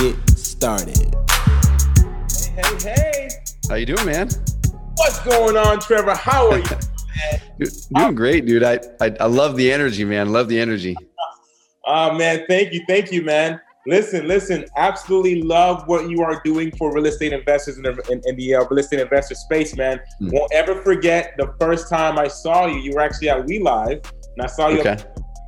get started. Hey, hey, hey. How you doing, man? What's going on, Trevor? How are you? Dude, doing great, dude. I, I I love the energy, man. Love the energy. Oh man, thank you, thank you, man. Listen, listen. Absolutely love what you are doing for real estate investors in the, in, in the uh, real estate investor space, man. Mm. Won't ever forget the first time I saw you. You were actually at We Live, and I saw you Okay.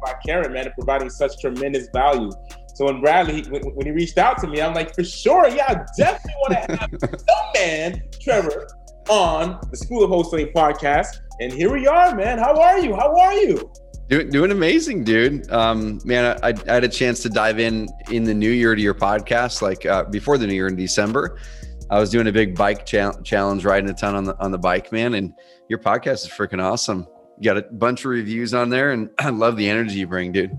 by Karen, man, and providing such tremendous value. So when Bradley, when, when he reached out to me, I'm like, for sure, yeah, I definitely want to have the man, Trevor, on the School of Wholesaling podcast. And here we are, man. How are you? How are you? Doing doing amazing, dude. Um, man, I, I had a chance to dive in in the new year to your podcast, like uh, before the new year in December. I was doing a big bike chal- challenge, riding a ton on the on the bike, man. And your podcast is freaking awesome. You got a bunch of reviews on there, and I love the energy you bring, dude.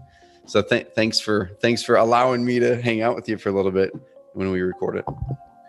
So th- thanks for thanks for allowing me to hang out with you for a little bit when we record it.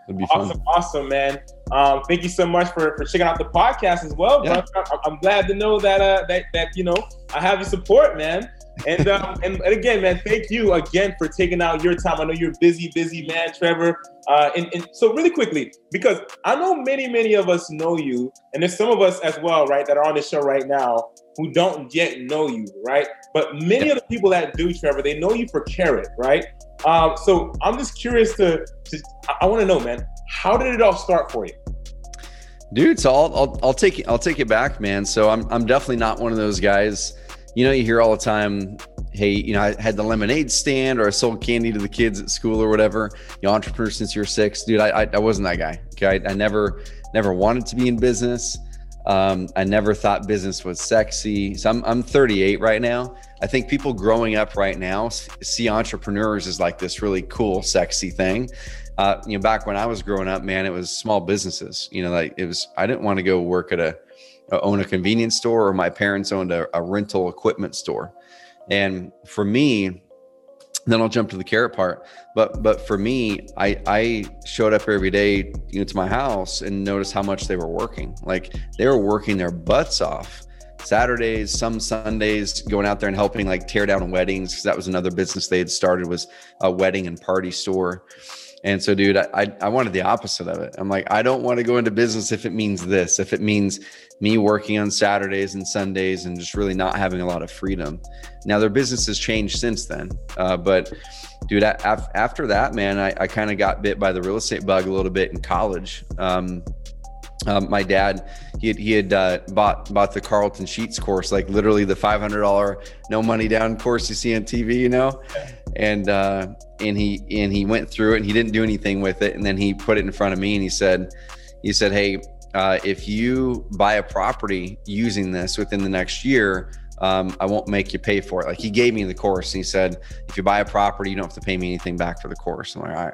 It'll be fun. Awesome, awesome, man. Um, thank you so much for, for checking out the podcast as well, Yeah. I'm, I'm glad to know that uh, that that you know I have your support, man. And, um, and and again, man, thank you again for taking out your time. I know you're busy, busy man, Trevor. Uh, and, and so really quickly, because I know many, many of us know you, and there's some of us as well, right, that are on the show right now who don't yet know you, right? But many Yeah. of the people that do, Trevor, they know you for Carrot, right? Um, so I'm just curious to, to I- want to know, man, how did it all start for you? dude so I'll, I'll i'll take it i'll take it back man so i'm i'm definitely not one of those guys you know you hear all the time hey you know i had the lemonade stand or i sold candy to the kids at school or whatever you know entrepreneur since you're six dude i i, I wasn't that guy okay I, I never never wanted to be in business um, i never thought business was sexy so I'm, I'm 38 right now i think people growing up right now see entrepreneurs as like this really cool sexy thing uh, you know, back when I was growing up, man, it was small businesses. You know, like it was. I didn't want to go work at a, uh, own a convenience store, or my parents owned a, a rental equipment store. And for me, then I'll jump to the carrot part. But but for me, I I showed up every day, you know, to my house and noticed how much they were working. Like they were working their butts off. Saturdays, some Sundays, going out there and helping like tear down weddings because that was another business they had started was a wedding and party store. And so, dude, I, I wanted the opposite of it. I'm like, I don't want to go into business if it means this, if it means me working on Saturdays and Sundays and just really not having a lot of freedom. Now, their business has changed since then. Uh, but, dude, af- after that, man, I, I kind of got bit by the real estate bug a little bit in college. Um, um, my dad, he had, he had uh, bought bought the Carlton Sheets course, like literally the five hundred dollar no money down course you see on TV, you know, and uh, and he and he went through it and he didn't do anything with it, and then he put it in front of me and he said, he said, hey, uh, if you buy a property using this within the next year. Um, I won't make you pay for it. Like he gave me the course and he said, if you buy a property, you don't have to pay me anything back for the course. I'm like, all right.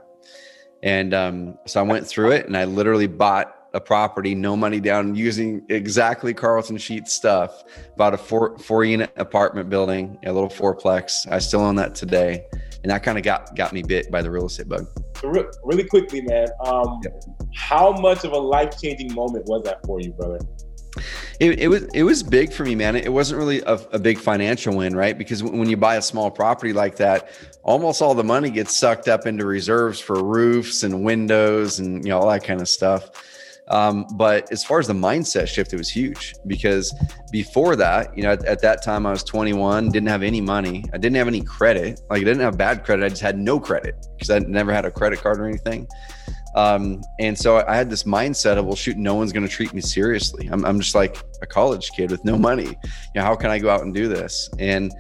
And um, so I went through it and I literally bought a property, no money down, using exactly Carlton Sheet stuff. Bought a four four unit apartment building, a little fourplex. I still own that today, and that kind of got got me bit by the real estate bug. So re- really quickly, man, um, how much of a life changing moment was that for you, brother? It, it was it was big for me, man. It wasn't really a, a big financial win, right? Because when when you buy a small property like that, almost all the money gets sucked up into reserves for roofs and windows and you know all that kind of stuff. Um, but as far as the mindset shift, it was huge because before that, you know, at, at that time I was 21, didn't have any money, I didn't have any credit. Like I didn't have bad credit, I just had no credit because I never had a credit card or anything. Um, and so I had this mindset of, well, shoot, no one's going to treat me seriously. I'm, I'm just like a college kid with no money. You know, how can I go out and do this? And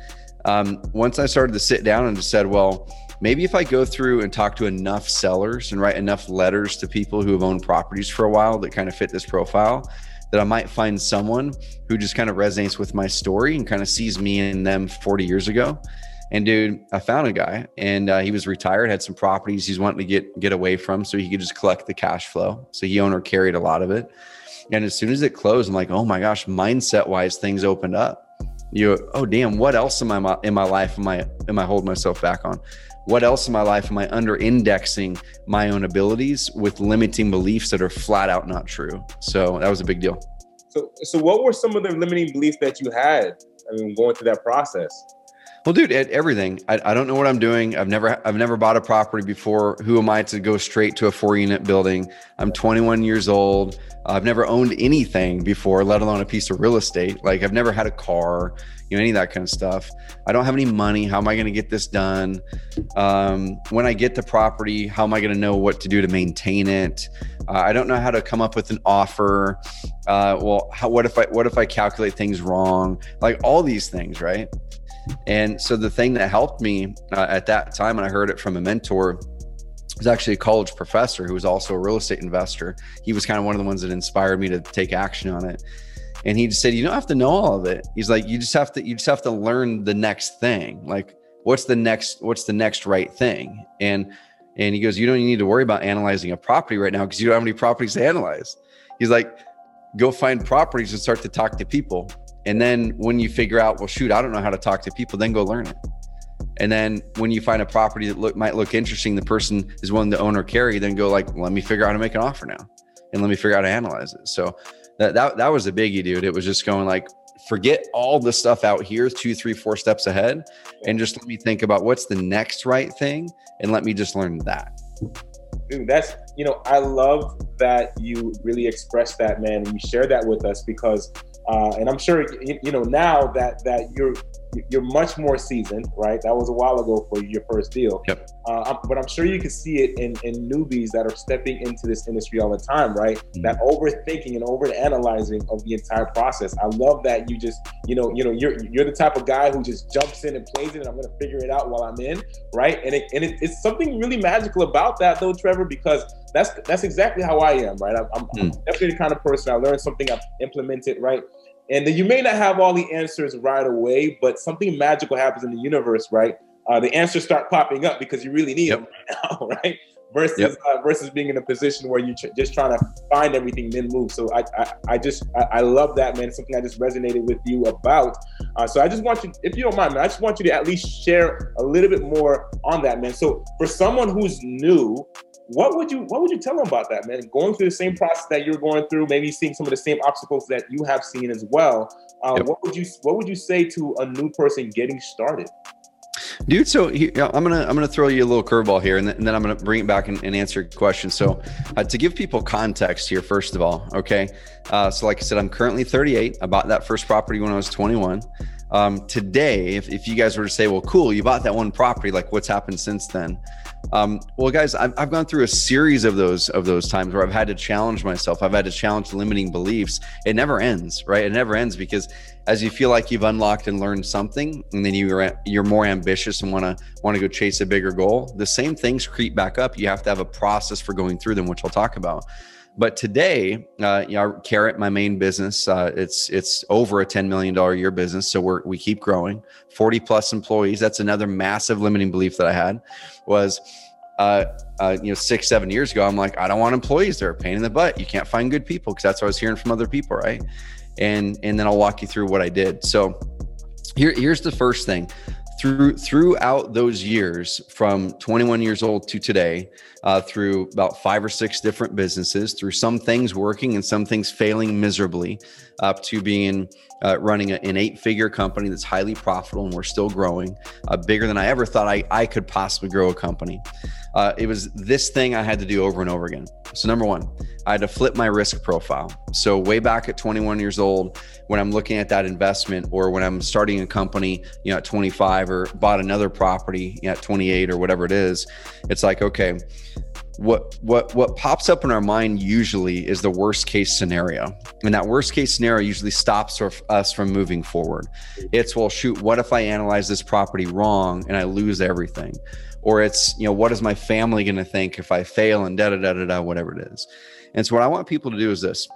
um, once I started to sit down and just said, well, maybe if I go through and talk to enough sellers and write enough letters to people who have owned properties for a while that kind of fit this profile, that I might find someone who just kind of resonates with my story and kind of sees me and them 40 years ago. And dude, I found a guy, and uh, he was retired, had some properties he's wanting to get get away from, so he could just collect the cash flow. So he owner carried a lot of it. And as soon as it closed, I'm like, oh my gosh, mindset wise, things opened up. You, oh damn, what else am I in my life am I am I holding myself back on? What else in my life am I under indexing my own abilities with limiting beliefs that are flat out not true? So that was a big deal. So, so what were some of the limiting beliefs that you had? I mean, going through that process. Well, dude, everything. I, I don't know what I'm doing. I've never I've never bought a property before. Who am I to go straight to a four unit building? I'm 21 years old. I've never owned anything before, let alone a piece of real estate. Like I've never had a car, you know, any of that kind of stuff. I don't have any money. How am I going to get this done? Um, when I get the property, how am I going to know what to do to maintain it? Uh, I don't know how to come up with an offer. Uh, well, how, what if I what if I calculate things wrong? Like all these things, right? And so the thing that helped me uh, at that time, and I heard it from a mentor, was actually a college professor who was also a real estate investor. He was kind of one of the ones that inspired me to take action on it. And he just said, "You don't have to know all of it." He's like, "You just have to. You just have to learn the next thing. Like, what's the next? What's the next right thing?" And and he goes, "You don't need to worry about analyzing a property right now because you don't have any properties to analyze." He's like, "Go find properties and start to talk to people." And then when you figure out, well, shoot, I don't know how to talk to people, then go learn it. And then when you find a property that look might look interesting, the person is willing to own or carry, then go like, let me figure out how to make an offer now, and let me figure out how to analyze it. So that that that was a biggie, dude. It was just going like, forget all the stuff out here, two, three, four steps ahead, and just let me think about what's the next right thing, and let me just learn that. Dude, that's you know, I love that you really express that, man, and you share that with us because uh, and I'm sure you know now that that you're you're much more seasoned, right? That was a while ago for your first deal. Yep. Uh, but I'm sure you can see it in, in newbies that are stepping into this industry all the time, right? Mm-hmm. That overthinking and overanalyzing of the entire process. I love that you just, you know, you know, you're you're the type of guy who just jumps in and plays it, and I'm gonna figure it out while I'm in, right? And it, and it, it's something really magical about that, though, Trevor, because that's that's exactly how I am, right? I'm, I'm, mm. I'm definitely the kind of person I learn something, I implement it, right? And you may not have all the answers right away, but something magical happens in the universe, right? Uh, the answers start popping up because you really need yep. them right now, right? Versus yep. uh, versus being in a position where you're tr- just trying to find everything then move. So I I, I just I, I, love that man. It's something I just resonated with you about. Uh, so I just want you, if you don't mind, man, I just want you to at least share a little bit more on that, man. So for someone who's new what would you what would you tell them about that, man? Going through the same process that you're going through, maybe seeing some of the same obstacles that you have seen as well. Uh, yep. What would you what would you say to a new person getting started? dude so he, i'm gonna i'm gonna throw you a little curveball here and then, and then i'm gonna bring it back and, and answer your question so uh, to give people context here first of all okay uh, so like i said i'm currently 38 i bought that first property when i was 21 um, today if, if you guys were to say well cool you bought that one property like what's happened since then um, well, guys, I've, I've gone through a series of those of those times where I've had to challenge myself. I've had to challenge limiting beliefs. It never ends, right? It never ends because as you feel like you've unlocked and learned something, and then you're you're more ambitious and want to want to go chase a bigger goal, the same things creep back up. You have to have a process for going through them, which I'll talk about. But today, uh, you know, Carrot, my main business, uh, it's it's over a ten million dollar year business, so we're we keep growing. Forty plus employees. That's another massive limiting belief that I had was, uh, uh, you know, six seven years ago. I'm like, I don't want employees. They're a pain in the butt. You can't find good people because that's what I was hearing from other people, right? And and then I'll walk you through what I did. So here here's the first thing through throughout those years from 21 years old to today uh, through about five or six different businesses through some things working and some things failing miserably up to being uh, running a, an eight figure company that's highly profitable and we're still growing uh, bigger than i ever thought I, I could possibly grow a company uh, it was this thing I had to do over and over again. So, number one, I had to flip my risk profile. So, way back at 21 years old, when I'm looking at that investment, or when I'm starting a company, you know, at 25, or bought another property you know, at 28, or whatever it is, it's like, okay, what what what pops up in our mind usually is the worst case scenario. And that worst case scenario usually stops us from moving forward. It's well shoot what if i analyze this property wrong and i lose everything? Or it's you know what is my family going to think if i fail and da da da da da whatever it is? And so what i want people to do is this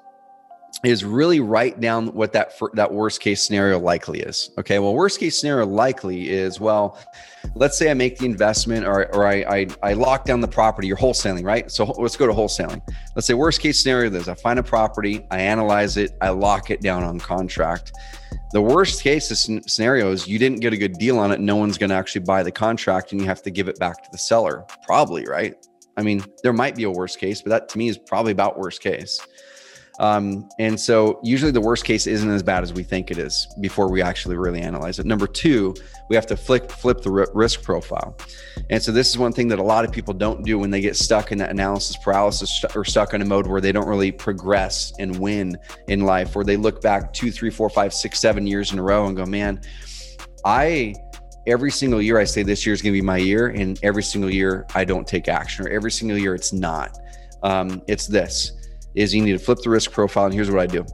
is really write down what that that worst case scenario likely is. Okay, well, worst case scenario likely is well, let's say I make the investment or, or I, I, I lock down the property. You're wholesaling, right? So let's go to wholesaling. Let's say worst case scenario is I find a property, I analyze it, I lock it down on contract. The worst case scenario is you didn't get a good deal on it. No one's going to actually buy the contract, and you have to give it back to the seller. Probably, right? I mean, there might be a worst case, but that to me is probably about worst case. Um, and so usually the worst case isn't as bad as we think it is before we actually really analyze it. Number two, we have to flip flip the risk profile. And so this is one thing that a lot of people don't do when they get stuck in that analysis paralysis or stuck in a mode where they don't really progress and win in life, where they look back two, three, four, five, six, seven years in a row and go, man, I every single year I say this year is going to be my year, and every single year I don't take action, or every single year it's not. Um, it's this is you need to flip the risk profile. And here's what I do.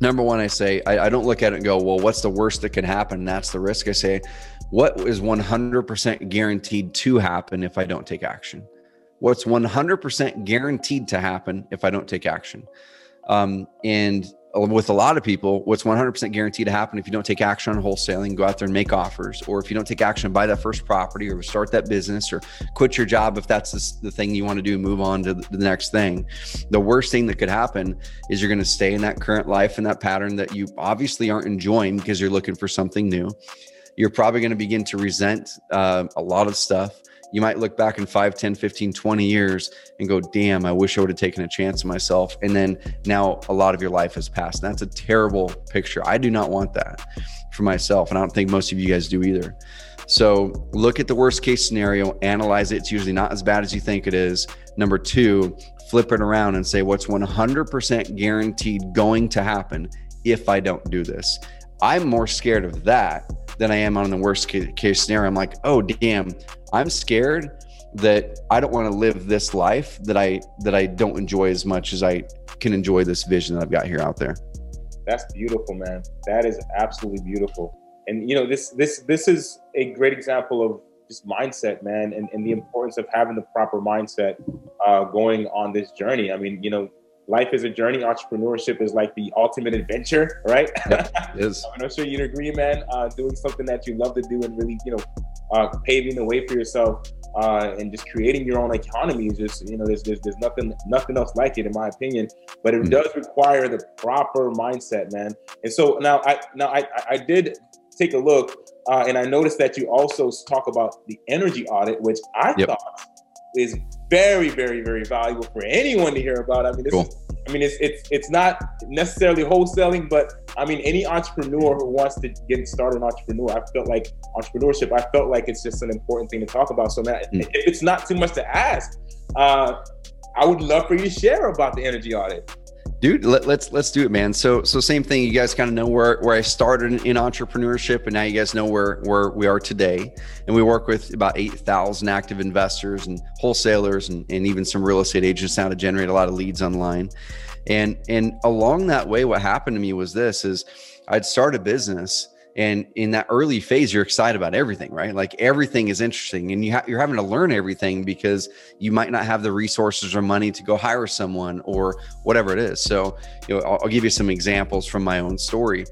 Number one, I say, I, I don't look at it and go, well, what's the worst that can happen? And that's the risk. I say, what is 100% guaranteed to happen if I don't take action? What's 100% guaranteed to happen if I don't take action? Um, and with a lot of people, what's 100% guaranteed to happen if you don't take action on wholesaling, go out there and make offers, or if you don't take action, buy that first property or start that business or quit your job if that's the thing you want to do, move on to the next thing. The worst thing that could happen is you're going to stay in that current life and that pattern that you obviously aren't enjoying because you're looking for something new. You're probably going to begin to resent uh, a lot of stuff you might look back in 5 10 15 20 years and go damn i wish i would have taken a chance on myself. And then now a lot of your life has passed. And that's a terrible picture. I do not want that for myself and i don't think most of you guys do either. So look at the worst case scenario analyze it. It's usually not as bad as you think it is. Number two flip it around and say what's 100% guaranteed going to happen if i don't do this? I'm more scared of that than I am on the worst case scenario. I'm like, oh damn, I'm scared that I don't want to live this life that I that I don't enjoy as much as I can enjoy this vision that I've got here out there. That's beautiful, man. That is absolutely beautiful. And you know, this this this is a great example of just mindset, man, and, and the importance of having the proper mindset uh, going on this journey. I mean, you know, life is a journey. Entrepreneurship is like the ultimate adventure, right? Yep, is. I'm sure you'd agree, man. Uh, doing something that you love to do and really, you know, uh, paving the way for yourself uh, and just creating your own economy is just, you know, there's, there's, there's nothing nothing else like it in my opinion. But it mm does require the proper mindset, man. And so now I now I I did take a look uh, and I noticed that you also talk about the energy audit, which I yep. thought is very, very, very valuable for anyone to hear about. I mean, this cool. is, I mean, it's it's it's not necessarily wholesaling, but I mean, any entrepreneur who wants to get started an entrepreneur, I felt like entrepreneurship. I felt like it's just an important thing to talk about. So, man, mm. if it's not too much to ask, uh, I would love for you to share about the energy audit dude let, us let's, let's do it man. So so same thing. You guys kind of know where where i started in, in, entrepreneurship and now you guys know where where we are today. And we work with about 8000 active investors and wholesalers and, and even some real estate agents now to generate a lot of leads online. And and along that way what happened to me was this is i'd start a business and in that early phase you're excited about everything right like everything is interesting and you ha- you're having to learn everything because you might not have the resources or money to go hire someone or whatever it is so you know i'll, I'll give you some examples from my own story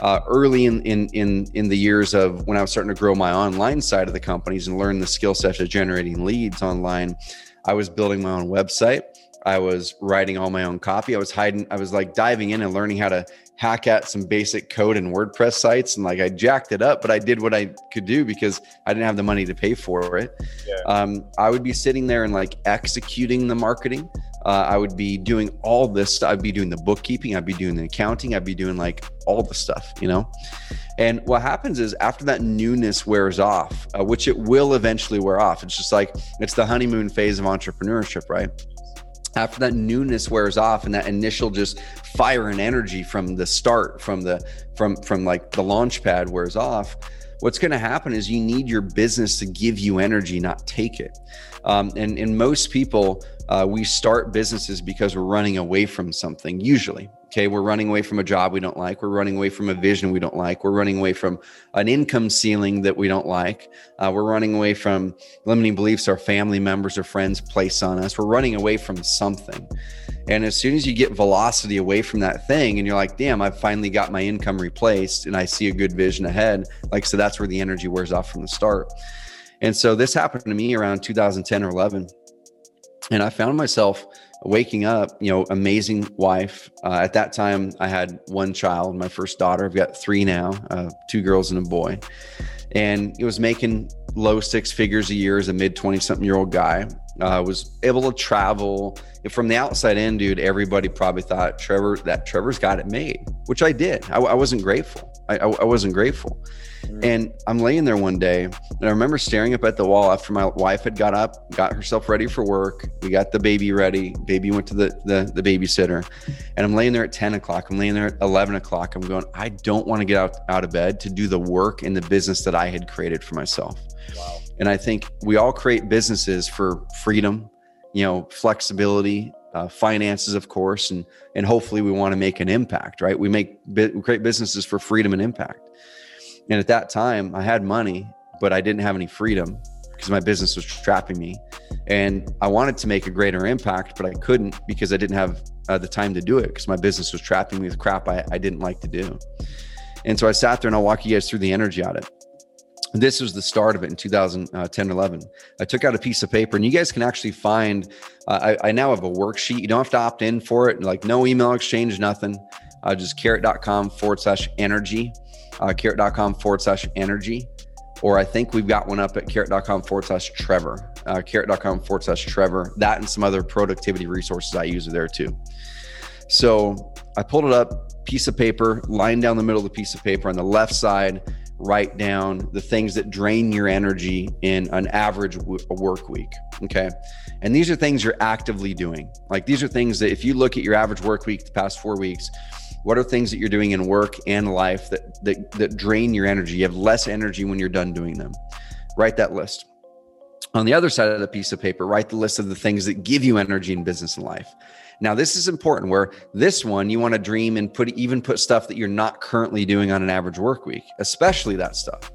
uh, early in, in in in the years of when I was starting to grow my online side of the companies and learn the skill set of generating leads online, I was building my own website. I was writing all my own copy. I was hiding, I was like diving in and learning how to hack at some basic code and WordPress sites. And like I jacked it up, but I did what I could do because I didn't have the money to pay for it. Yeah. Um, I would be sitting there and like executing the marketing. Uh, I would be doing all this. I'd be doing the bookkeeping. I'd be doing the accounting. I'd be doing like all the stuff, you know? And what happens is after that newness wears off, uh, which it will eventually wear off, it's just like it's the honeymoon phase of entrepreneurship, right? After that newness wears off and that initial just fire and energy from the start from the from from like the launch pad wears off. What's going to happen is you need your business to give you energy not take it. Um, and and most people uh, we start businesses because we're running away from something usually Okay, we're running away from a job we don't like. We're running away from a vision we don't like. We're running away from an income ceiling that we don't like. Uh, we're running away from limiting beliefs our family members or friends place on us. We're running away from something. And as soon as you get velocity away from that thing and you're like, damn, I've finally got my income replaced and I see a good vision ahead. Like, so that's where the energy wears off from the start. And so this happened to me around 2010 or 11. And I found myself waking up, you know, amazing wife. Uh, at that time, I had one child, my first daughter. I've got three now, uh, two girls and a boy. And it was making low six figures a year as a mid 20 something year old guy. Uh, was able to travel. from the outside in, dude, everybody probably thought Trevor that Trevor's got it made, which I did. I, I wasn't grateful. I, I, I wasn't grateful. Mm. And I'm laying there one day, and I remember staring up at the wall after my wife had got up, got herself ready for work. We got the baby ready. Baby went to the the, the babysitter, and I'm laying there at 10 o'clock. I'm laying there at 11 o'clock. I'm going. I don't want to get out out of bed to do the work in the business that I had created for myself. Wow. And I think we all create businesses for freedom, you know, flexibility, uh, finances, of course, and and hopefully we want to make an impact, right? We make we create businesses for freedom and impact. And at that time, I had money, but I didn't have any freedom because my business was trapping me. And I wanted to make a greater impact, but I couldn't because I didn't have uh, the time to do it because my business was trapping me with crap I, I didn't like to do. And so I sat there and I'll walk you guys through the energy audit. This was the start of it in 2010 11. I took out a piece of paper, and you guys can actually find. Uh, I, I, now have a worksheet. You don't have to opt in for it, like no email exchange, nothing. Uh, just carrot.com forward slash energy uh, carrot.com forward slash energy. Or I think we've got one up at carrot.com forward slash Trevor. Uh, carrot.com forward slash Trevor. That and some other productivity resources I use are there too. So I pulled it up, piece of paper, line down the middle of the piece of paper on the left side, write down the things that drain your energy in an average w- work week. Okay. And these are things you're actively doing. Like these are things that if you look at your average work week the past four weeks, what are things that you're doing in work and life that, that, that drain your energy? You have less energy when you're done doing them. Write that list. On the other side of the piece of paper, write the list of the things that give you energy in business and life. Now, this is important where this one you want to dream and put even put stuff that you're not currently doing on an average work week, especially that stuff.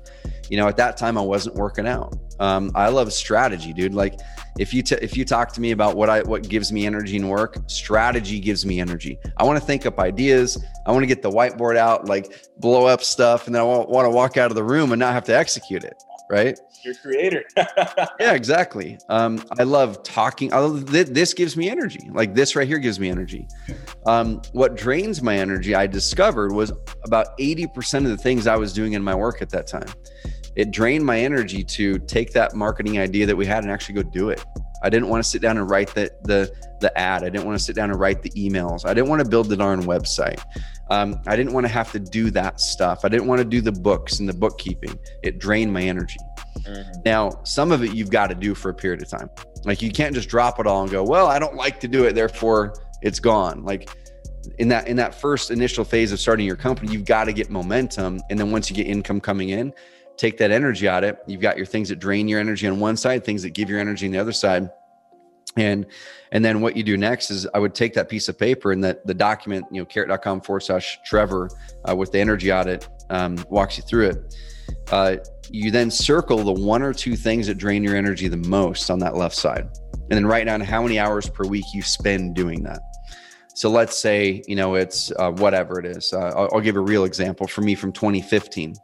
You know, at that time I wasn't working out. Um, I love strategy, dude. Like if you t- if you talk to me about what I what gives me energy in work, strategy gives me energy. I want to think up ideas. I want to get the whiteboard out, like blow up stuff, and then I want to walk out of the room and not have to execute it. Right? Your creator. yeah, exactly. Um, I love talking. I love, th- this gives me energy. Like this right here gives me energy. Um, what drains my energy, I discovered, was about eighty percent of the things I was doing in my work at that time it drained my energy to take that marketing idea that we had and actually go do it. I didn't want to sit down and write the the the ad. I didn't want to sit down and write the emails. I didn't want to build the darn website. Um, I didn't want to have to do that stuff. I didn't want to do the books and the bookkeeping. It drained my energy. Mm-hmm. Now, some of it you've got to do for a period of time. Like you can't just drop it all and go, "Well, I don't like to do it, therefore it's gone." Like in that in that first initial phase of starting your company, you've got to get momentum, and then once you get income coming in, take that energy out of it. You've got your things that drain your energy on one side, things that give your energy on the other side. And and then what you do next is I would take that piece of paper and that the document, you know, carrot.com forward slash Trevor uh, with the energy audit um, walks you through it. Uh, you then circle the one or two things that drain your energy the most on that left side. And then write down how many hours per week you spend doing that. So let's say, you know, it's uh, whatever it is. Uh, I'll, I'll give a real example for me from 2015.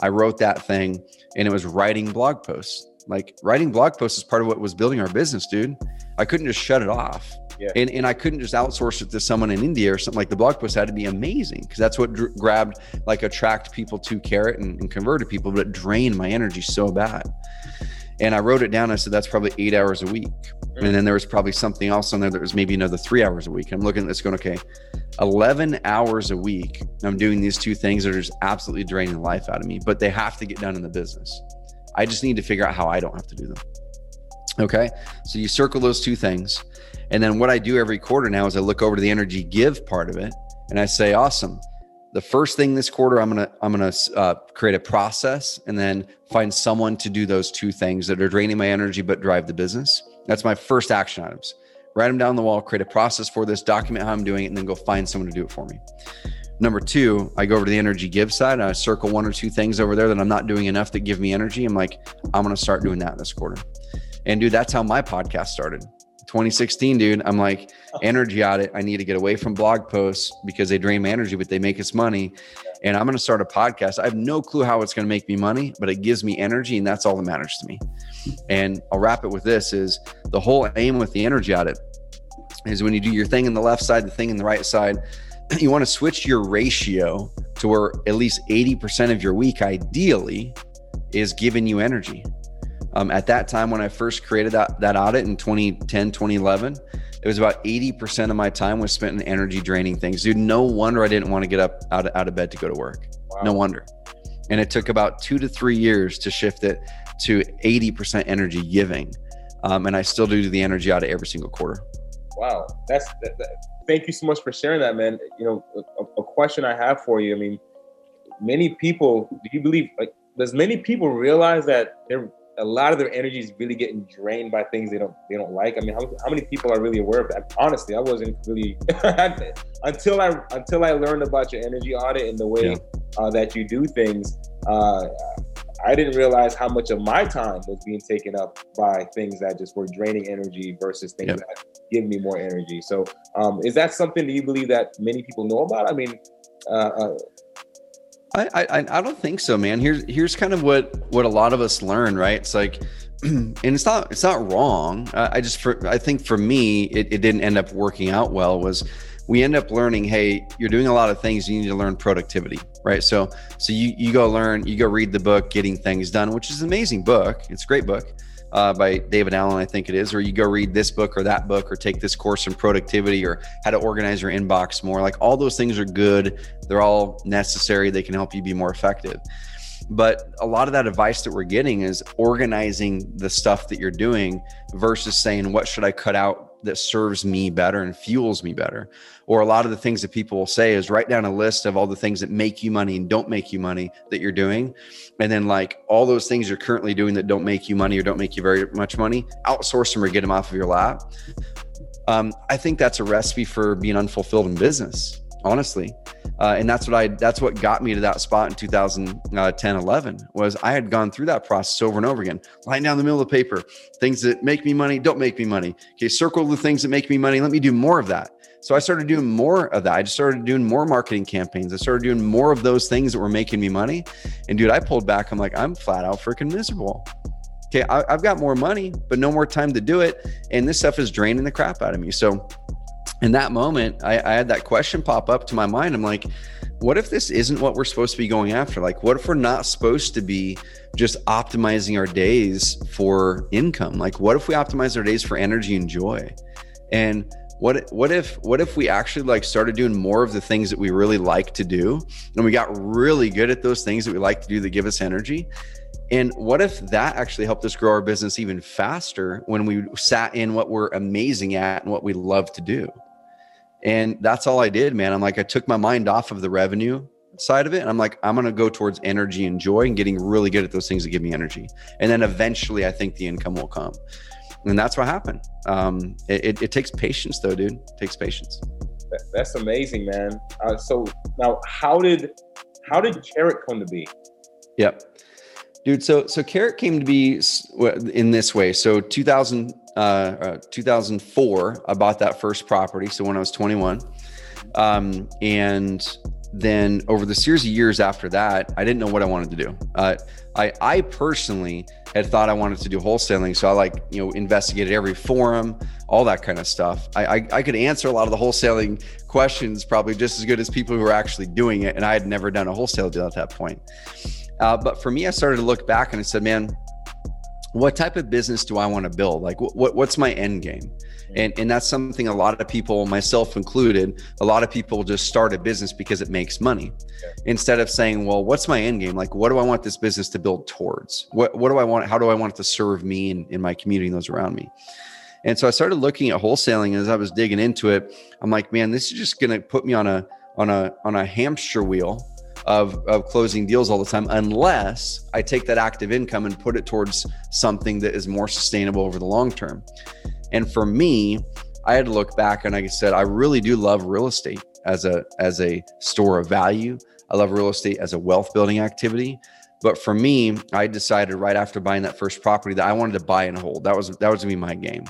I wrote that thing and it was writing blog posts. Like writing blog posts is part of what was building our business, dude. I couldn't just shut it off. Yeah. And, and I couldn't just outsource it to someone in India or something like the blog post had to be amazing because that's what dr- grabbed like attract people to carrot and, and converted people, but it drained my energy so bad. And I wrote it down. I said, that's probably eight hours a week. And then there was probably something else on there that was maybe another three hours a week. I'm looking at this going, okay, 11 hours a week. I'm doing these two things that are just absolutely draining the life out of me, but they have to get done in the business. I just need to figure out how I don't have to do them. Okay. So you circle those two things. And then what I do every quarter now is I look over to the energy give part of it and I say, awesome the first thing this quarter i'm gonna i'm gonna uh, create a process and then find someone to do those two things that are draining my energy but drive the business that's my first action items write them down the wall create a process for this document how i'm doing it and then go find someone to do it for me number two i go over to the energy give side and i circle one or two things over there that i'm not doing enough that give me energy i'm like i'm gonna start doing that this quarter and dude that's how my podcast started 2016, dude. I'm like, energy audit. I need to get away from blog posts because they drain my energy, but they make us money. And I'm going to start a podcast. I have no clue how it's going to make me money, but it gives me energy, and that's all that matters to me. And I'll wrap it with this: is the whole aim with the energy audit is when you do your thing in the left side, the thing in the right side, you want to switch your ratio to where at least 80% of your week, ideally, is giving you energy. Um, at that time, when I first created that, that audit in 2010, 2011, it was about 80% of my time was spent in energy draining things. Dude, no wonder I didn't want to get up out of, out of bed to go to work. Wow. No wonder. And it took about two to three years to shift it to 80% energy giving. Um, and I still do the energy audit every single quarter. Wow. That's, that, that, thank you so much for sharing that, man. You know, a, a question I have for you. I mean, many people, do you believe, like, does many people realize that they're a lot of their energy is really getting drained by things they don't they don't like. I mean, how, how many people are really aware of that? Honestly, I wasn't really until I until I learned about your energy audit and the way yeah. uh, that you do things. Uh, I didn't realize how much of my time was being taken up by things that just were draining energy versus things yep. that give me more energy. So, um, is that something that you believe that many people know about? I mean, uh, uh I, I I don't think so, man. Here's here's kind of what what a lot of us learn, right? It's like, and it's not it's not wrong. I, I just for I think for me, it, it didn't end up working out well. Was we end up learning, hey, you're doing a lot of things. You need to learn productivity, right? So so you you go learn, you go read the book, Getting Things Done, which is an amazing book. It's a great book uh, by David Allen, I think it is, or you go read this book or that book or take this course in productivity or how to organize your inbox more. Like all those things are good. They're all necessary. They can help you be more effective. But a lot of that advice that we're getting is organizing the stuff that you're doing versus saying, what should I cut out that serves me better and fuels me better. Or a lot of the things that people will say is write down a list of all the things that make you money and don't make you money that you're doing. And then, like all those things you're currently doing that don't make you money or don't make you very much money, outsource them or get them off of your lap. Um, I think that's a recipe for being unfulfilled in business, honestly. Uh, and that's what I that's what got me to that spot in 2010 11 was I had gone through that process over and over again lying down the middle of the paper things that make me money don't make me money. Okay circle the things that make me money let me do more of that. So I started doing more of that. I just started doing more marketing campaigns. I started doing more of those things that were making me money. And dude I pulled back. I'm like I'm flat out freaking miserable. Okay I, I've got more money but no more time to do it. And this stuff is draining the crap out of me. So in that moment, I, I, had that question pop up to my mind. I'm like, what if this isn't what we're supposed to be going after? Like, what if we're not supposed to be just optimizing our days for income? Like, what if we optimize our days for energy and joy? And what what if what if we actually like started doing more of the things that we really like to do and we got really good at those things that we like to do that give us energy and what if that actually helped us grow our business even faster when we sat in what we're amazing at and what we love to do and that's all I did, man. I'm like, I took my mind off of the revenue side of it. And I'm like, I'm going to go towards energy and joy and getting really good at those things that give me energy. And then eventually I think the income will come. And that's what happened. Um, it, it, it takes patience though, dude. It takes patience. That's amazing, man. Uh, so now how did, how did Carrot come to be? Yep. Dude, so so Carrot came to be in this way. So 2000 uh, uh, 2004, I bought that first property. So when I was 21. Um, and then over the series of years after that, I didn't know what I wanted to do. Uh, I, I personally had thought I wanted to do wholesaling. So I like, you know, investigated every forum, all that kind of stuff. I, I, I could answer a lot of the wholesaling questions probably just as good as people who are actually doing it. And I had never done a wholesale deal at that point. Uh, but for me, I started to look back and I said, man, what type of business do I want to build? Like, what, what's my end game? And, and that's something a lot of people, myself included, a lot of people just start a business because it makes money instead of saying, well, what's my end game? Like, what do I want this business to build towards? What, what do I want? How do I want it to serve me and in my community and those around me? And so I started looking at wholesaling and as I was digging into it. I'm like, man, this is just going to put me on a, on a, on a hamster wheel of, of closing deals all the time unless I take that active income and put it towards something that is more sustainable over the long term. And for me, I had to look back and like I said, I really do love real estate as a as a store of value. I love real estate as a wealth building activity. But for me, I decided right after buying that first property that I wanted to buy and hold. That was that was gonna be my game.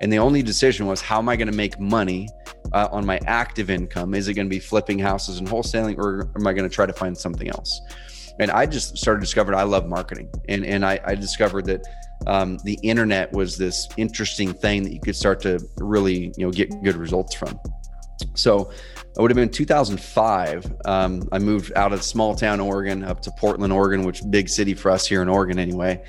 And the only decision was how am I going to make money uh, on my active income? Is it going to be flipping houses and wholesaling, or am I going to try to find something else? And I just started discovering I love marketing, and and I, I discovered that um, the internet was this interesting thing that you could start to really you know get good results from. So it would have been 2005. Um, I moved out of small town Oregon up to Portland, Oregon, which big city for us here in Oregon anyway.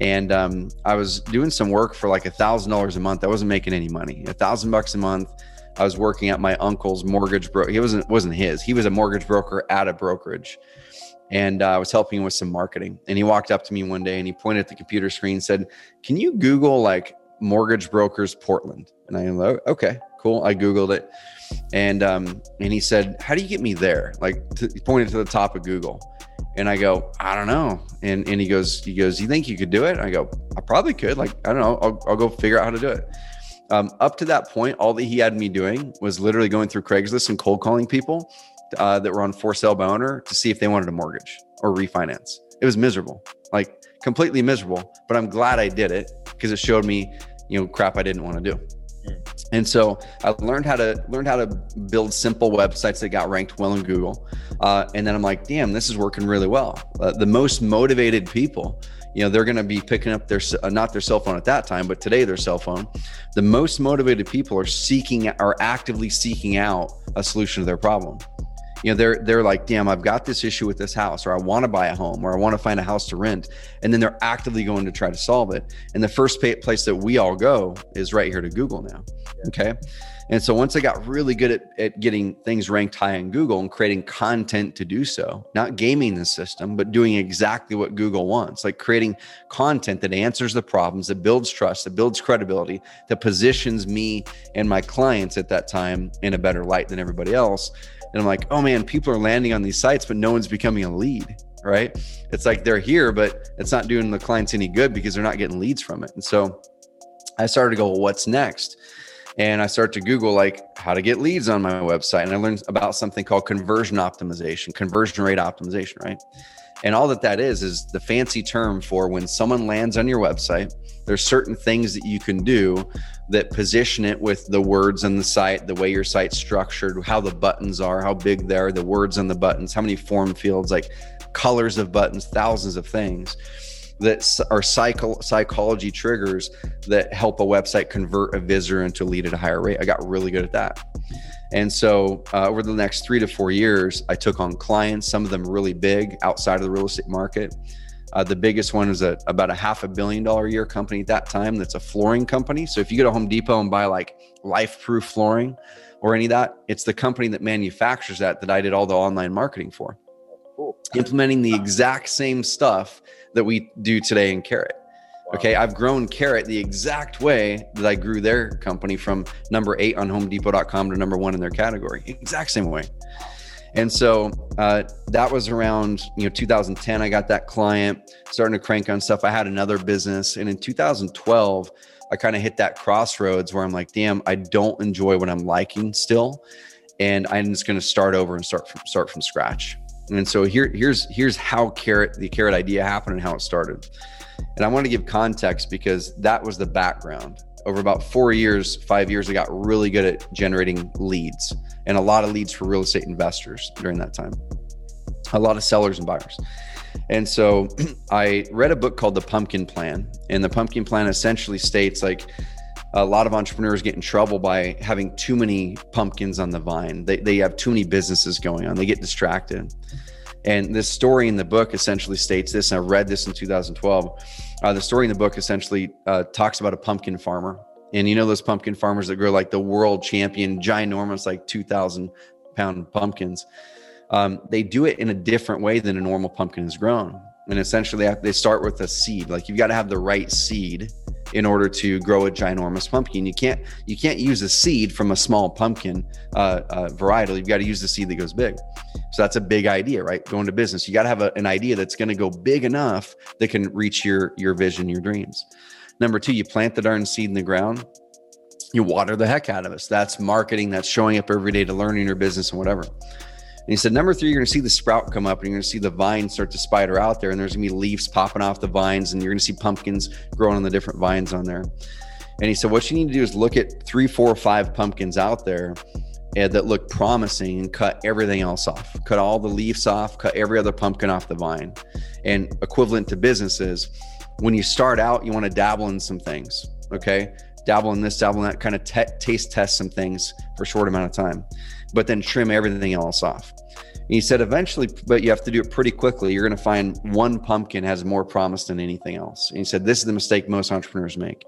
And um, I was doing some work for like a thousand dollars a month. I wasn't making any money. A thousand bucks a month. I was working at my uncle's mortgage broker. He wasn't wasn't his. He was a mortgage broker at a brokerage, and uh, I was helping him with some marketing. And he walked up to me one day and he pointed at the computer screen and said, "Can you Google like mortgage brokers Portland?" And I go, "Okay, cool." I googled it, and um, and he said, "How do you get me there?" Like t- he pointed to the top of Google, and I go, "I don't know." And and he goes, he goes, "You think you could do it?" I go, "I probably could. Like I don't know. I'll, I'll go figure out how to do it." Um, up to that point, all that he had me doing was literally going through Craigslist and cold calling people uh, that were on for sale by owner to see if they wanted a mortgage or refinance. It was miserable, like completely miserable. But I'm glad I did it because it showed me, you know, crap I didn't want to do. And so I learned how to learned how to build simple websites that got ranked well in Google. Uh, and then I'm like, damn, this is working really well. Uh, the most motivated people, you know, they're going to be picking up their uh, not their cell phone at that time, but today their cell phone. The most motivated people are seeking are actively seeking out a solution to their problem. You know they're they're like damn i've got this issue with this house or i want to buy a home or i want to find a house to rent and then they're actively going to try to solve it. And the first place that we all go is right here to google now okay and so once i got really good at, at getting things ranked high in google and creating content to do so not gaming the system but doing exactly what google wants like creating content that answers the problems that builds trust that builds credibility that positions me and my clients at that time in a better light than everybody else and I'm like, oh man, people are landing on these sites, but no one's becoming a lead, right? It's like they're here, but it's not doing the clients any good because they're not getting leads from it. And so I started to go, well, what's next? And I start to Google like how to get leads on my website. And I learned about something called conversion optimization, conversion rate optimization, right? And all that that is is the fancy term for when someone lands on your website, there's certain things that you can do that position it with the words on the site, the way your site's structured, how the buttons are, how big they are, the words on the buttons, how many form fields, like colors of buttons, thousands of things that are psycho- psychology triggers that help a website convert a visitor into a lead at a higher rate. I got really good at that. And so uh, over the next three to four years, I took on clients, some of them really big outside of the real estate market. Uh, the biggest one is a, about a half a billion dollar a year company at that time that's a flooring company. So if you go to Home Depot and buy like LifeProof flooring or any of that, it's the company that manufactures that that I did all the online marketing for. Cool. Implementing the exact same stuff that we do today in Carrot. Okay, I've grown Carrot the exact way that I grew their company from number eight on HomeDepot.com to number one in their category. Exact same way. And so uh, that was around you know 2010. I got that client starting to crank on stuff. I had another business, and in 2012, I kind of hit that crossroads where I'm like, damn, I don't enjoy what I'm liking still, and I'm just going to start over and start from start from scratch. And so here here's here's how carrot the carrot idea happened and how it started. And I want to give context because that was the background. Over about four years, five years, I got really good at generating leads and a lot of leads for real estate investors during that time. A lot of sellers and buyers. And so I read a book called The Pumpkin Plan. And the Pumpkin Plan essentially states like a lot of entrepreneurs get in trouble by having too many pumpkins on the vine. They, they have too many businesses going on, they get distracted. And this story in the book essentially states this. I read this in 2012. Uh, the story in the book essentially uh, talks about a pumpkin farmer. And you know, those pumpkin farmers that grow like the world champion, ginormous, like 2,000 pound pumpkins. Um, they do it in a different way than a normal pumpkin is grown. And essentially, they start with a seed. Like you've got to have the right seed in order to grow a ginormous pumpkin. You can't you can't use a seed from a small pumpkin uh, uh, varietal. You've got to use the seed that goes big. So that's a big idea, right? Going to business, you got to have a, an idea that's going to go big enough that can reach your your vision, your dreams. Number two, you plant the darn seed in the ground. You water the heck out of us. That's marketing. That's showing up every day to learn in your business and whatever. And he said, number three, you're going to see the sprout come up and you're going to see the vines start to spider out there. And there's going to be leaves popping off the vines and you're going to see pumpkins growing on the different vines on there. And he said, what you need to do is look at three, four, five pumpkins out there eh, that look promising and cut everything else off. Cut all the leaves off, cut every other pumpkin off the vine. And equivalent to businesses, when you start out, you want to dabble in some things. Okay. Dabble in this, dabble in that, kind of te- taste test some things for a short amount of time, but then trim everything else off. He said eventually, but you have to do it pretty quickly. You're going to find one pumpkin has more promise than anything else. And he said this is the mistake most entrepreneurs make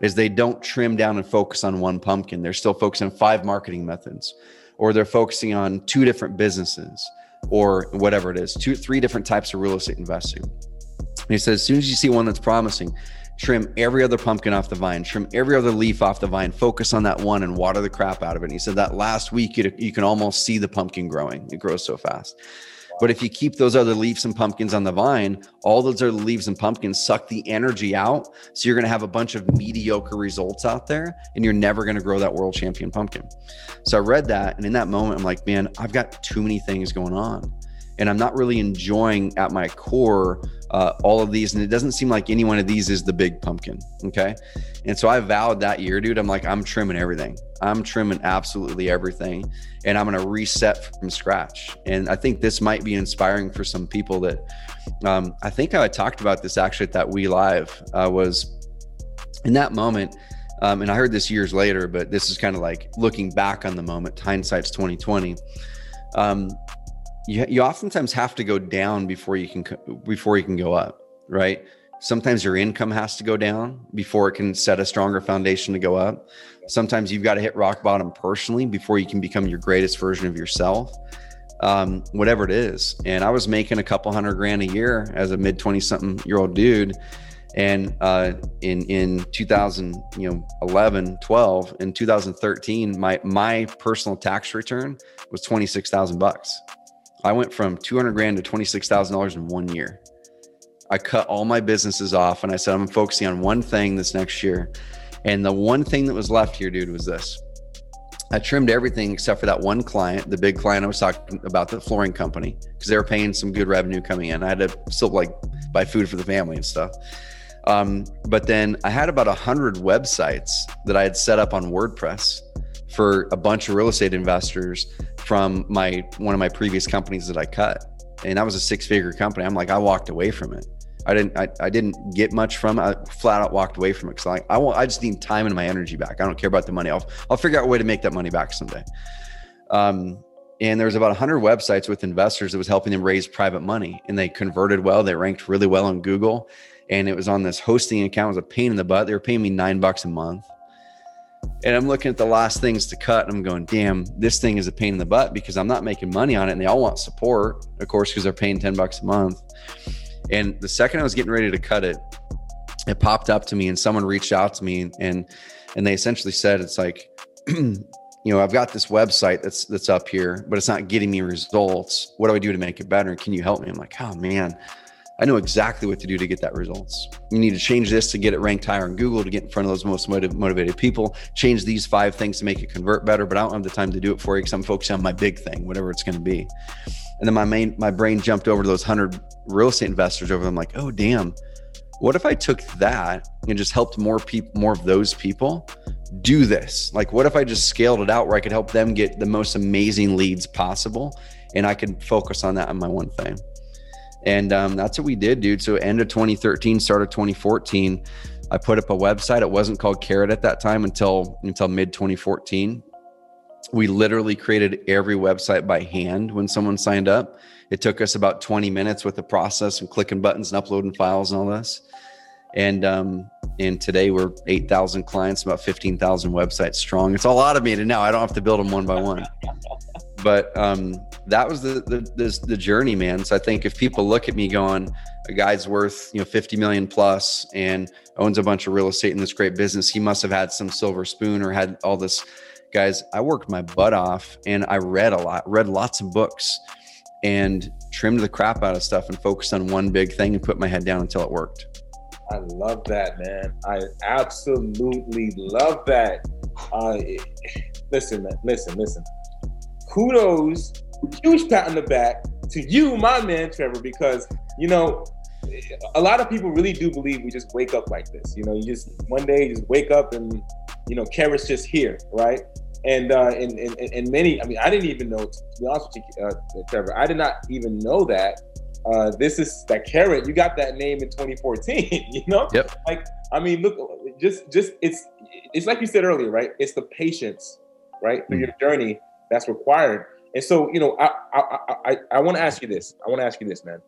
is they don't trim down and focus on one pumpkin. They're still focusing on five marketing methods, or they're focusing on two different businesses, or whatever it is, two, three different types of real estate investing. And he says, as soon as you see one that's promising, trim every other pumpkin off the vine, trim every other leaf off the vine, focus on that one and water the crap out of it. And he said that last week you, you can almost see the pumpkin growing. It grows so fast. But if you keep those other leaves and pumpkins on the vine, all those other leaves and pumpkins suck the energy out. So you're going to have a bunch of mediocre results out there and you're never going to grow that world champion pumpkin. So I read that. And in that moment, I'm like, man, I've got too many things going on and I'm not really enjoying at my core uh, all of these. And it doesn't seem like any one of these is the big pumpkin. Okay. And so I vowed that year, dude, I'm like, I'm trimming everything. I'm trimming absolutely everything. And I'm going to reset from scratch. And I think this might be inspiring for some people that um, I think I talked about this actually at that We Live uh, was in that moment. Um, and I heard this years later, but this is kind of like looking back on the moment. Hindsight's 2020. Um, you, you oftentimes have to go down before you can before you can go up right? Sometimes your income has to go down before it can set a stronger foundation to go up. Sometimes you've got to hit rock bottom personally before you can become your greatest version of yourself. Um, whatever it is. And i was making a couple hundred grand a year as a mid 20 something year old dude and uh, in in 2000 you know 11 12 in 2013 my my personal tax return was 26000 bucks I went from 200 grand to $26,000 in one year. I cut all my businesses off and I said, I'm focusing on one thing this next year. And the one thing that was left here, dude, was this. I trimmed everything except for that one client, the big client I was talking about, the flooring company, because they were paying some good revenue coming in. I had to still like buy food for the family and stuff. Um, but then I had about a hundred websites that I had set up on WordPress for a bunch of real estate investors from my one of my previous companies that I cut. And that was a six figure company. I'm like, I walked away from it. I didn't I, I didn't get much from it. I flat out walked away from it because like I want I just need time and my energy back. I don't care about the money. I'll I'll figure out a way to make that money back someday. Um and there was about 100 websites with investors that was helping them raise private money and they converted well they ranked really well on google and it was on this hosting account it was a pain in the butt they were paying me nine bucks a month and I'm looking at the last things to cut. And I'm going, damn, this thing is a pain in the butt because I'm not making money on it. And they all want support, of course, because they're paying 10 bucks a month. And the second I was getting ready to cut it, it popped up to me and someone reached out to me and and they essentially said it's like you know i've got this website that's that's up here but it's not getting me results what do i do to make it better can you help me i'm like oh man I know exactly what to do to get that results. You need to change this to get it ranked higher on Google to get in front of those most motivated people. Change these five things to make it convert better, but I don't have the time to do it for you because I'm focusing on my big thing, whatever it's going to be. And then my main my brain jumped over to those hundred real estate investors over them, like, oh damn, what if I took that and just helped more people, more of those people do this? Like, what if I just scaled it out where I could help them get the most amazing leads possible, and I could focus on that on my one thing. And um, that's what we did, dude. So end of 2013, start of 2014, I put up a website. It wasn't called Carrot at that time until until mid 2014. We literally created every website by hand when someone signed up. It took us about 20 minutes with the process and clicking buttons and uploading files and all this. And um, and today we're 8,000 clients, about 15,000 websites strong. It's all automated now. I don't have to build them one by one. But um, that was the, the the, the journey, man. So I think if people look at me going, a guy's worth you know 50 million plus and owns a bunch of real estate in this great business, he must have had some silver spoon or had all this. Guys, I worked my butt off and I read a lot, read lots of books, and trimmed the crap out of stuff and focused on one big thing and put my head down until it worked. I love that, man. I absolutely love that. Uh, listen, man, listen, listen. Kudos huge pat on the back to you, my man, Trevor, because you know a lot of people really do believe we just wake up like this. You know, you just one day you just wake up and you know, carrots just here, right? And uh, and, and and many, I mean, I didn't even know. To be honest with you, uh, Trevor, I did not even know that uh, this is that carrot. You got that name in 2014. You know, yep. Like, I mean, look, just just it's it's like you said earlier, right? It's the patience, right, through mm-hmm. your journey that's required. And so, you know, I I I, I want to ask you this. I want to ask you this, man.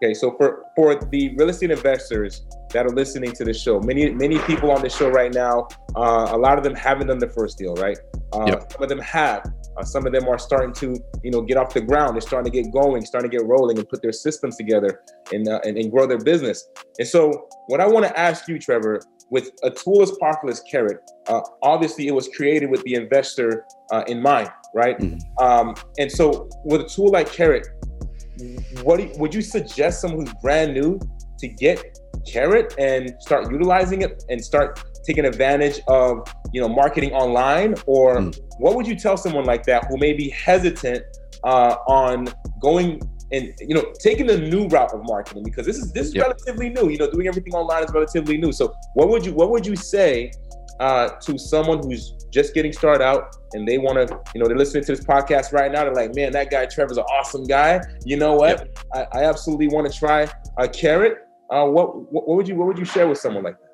Okay, so for for the real estate investors that are listening to the show, many many people on the show right now, uh, a lot of them haven't done the first deal, right? Uh, yep. Some of them have. Uh, some of them are starting to, you know, get off the ground. They're starting to get going, starting to get rolling, and put their systems together and uh, and, and grow their business. And so, what I want to ask you, Trevor, with a tool as powerful as Carrot, uh, obviously it was created with the investor uh, in mind, right? Mm-hmm. Um, and so, with a tool like Carrot, what you, would you suggest someone who's brand new to get Carrot and start utilizing it and start taking advantage of you know marketing online, or mm. what would you tell someone like that who may be hesitant uh, on going and you know taking the new route of marketing because this is this is yep. relatively new. You know, doing everything online is relatively new. So what would you what would you say uh, to someone who's just getting started out and they want to, you know, they're listening to this podcast right now. They're like, man, that guy Trevor's an awesome guy. You know what? Yep. I, I, absolutely want to try a carrot. Uh, what, what, what would you what would you share with someone like that?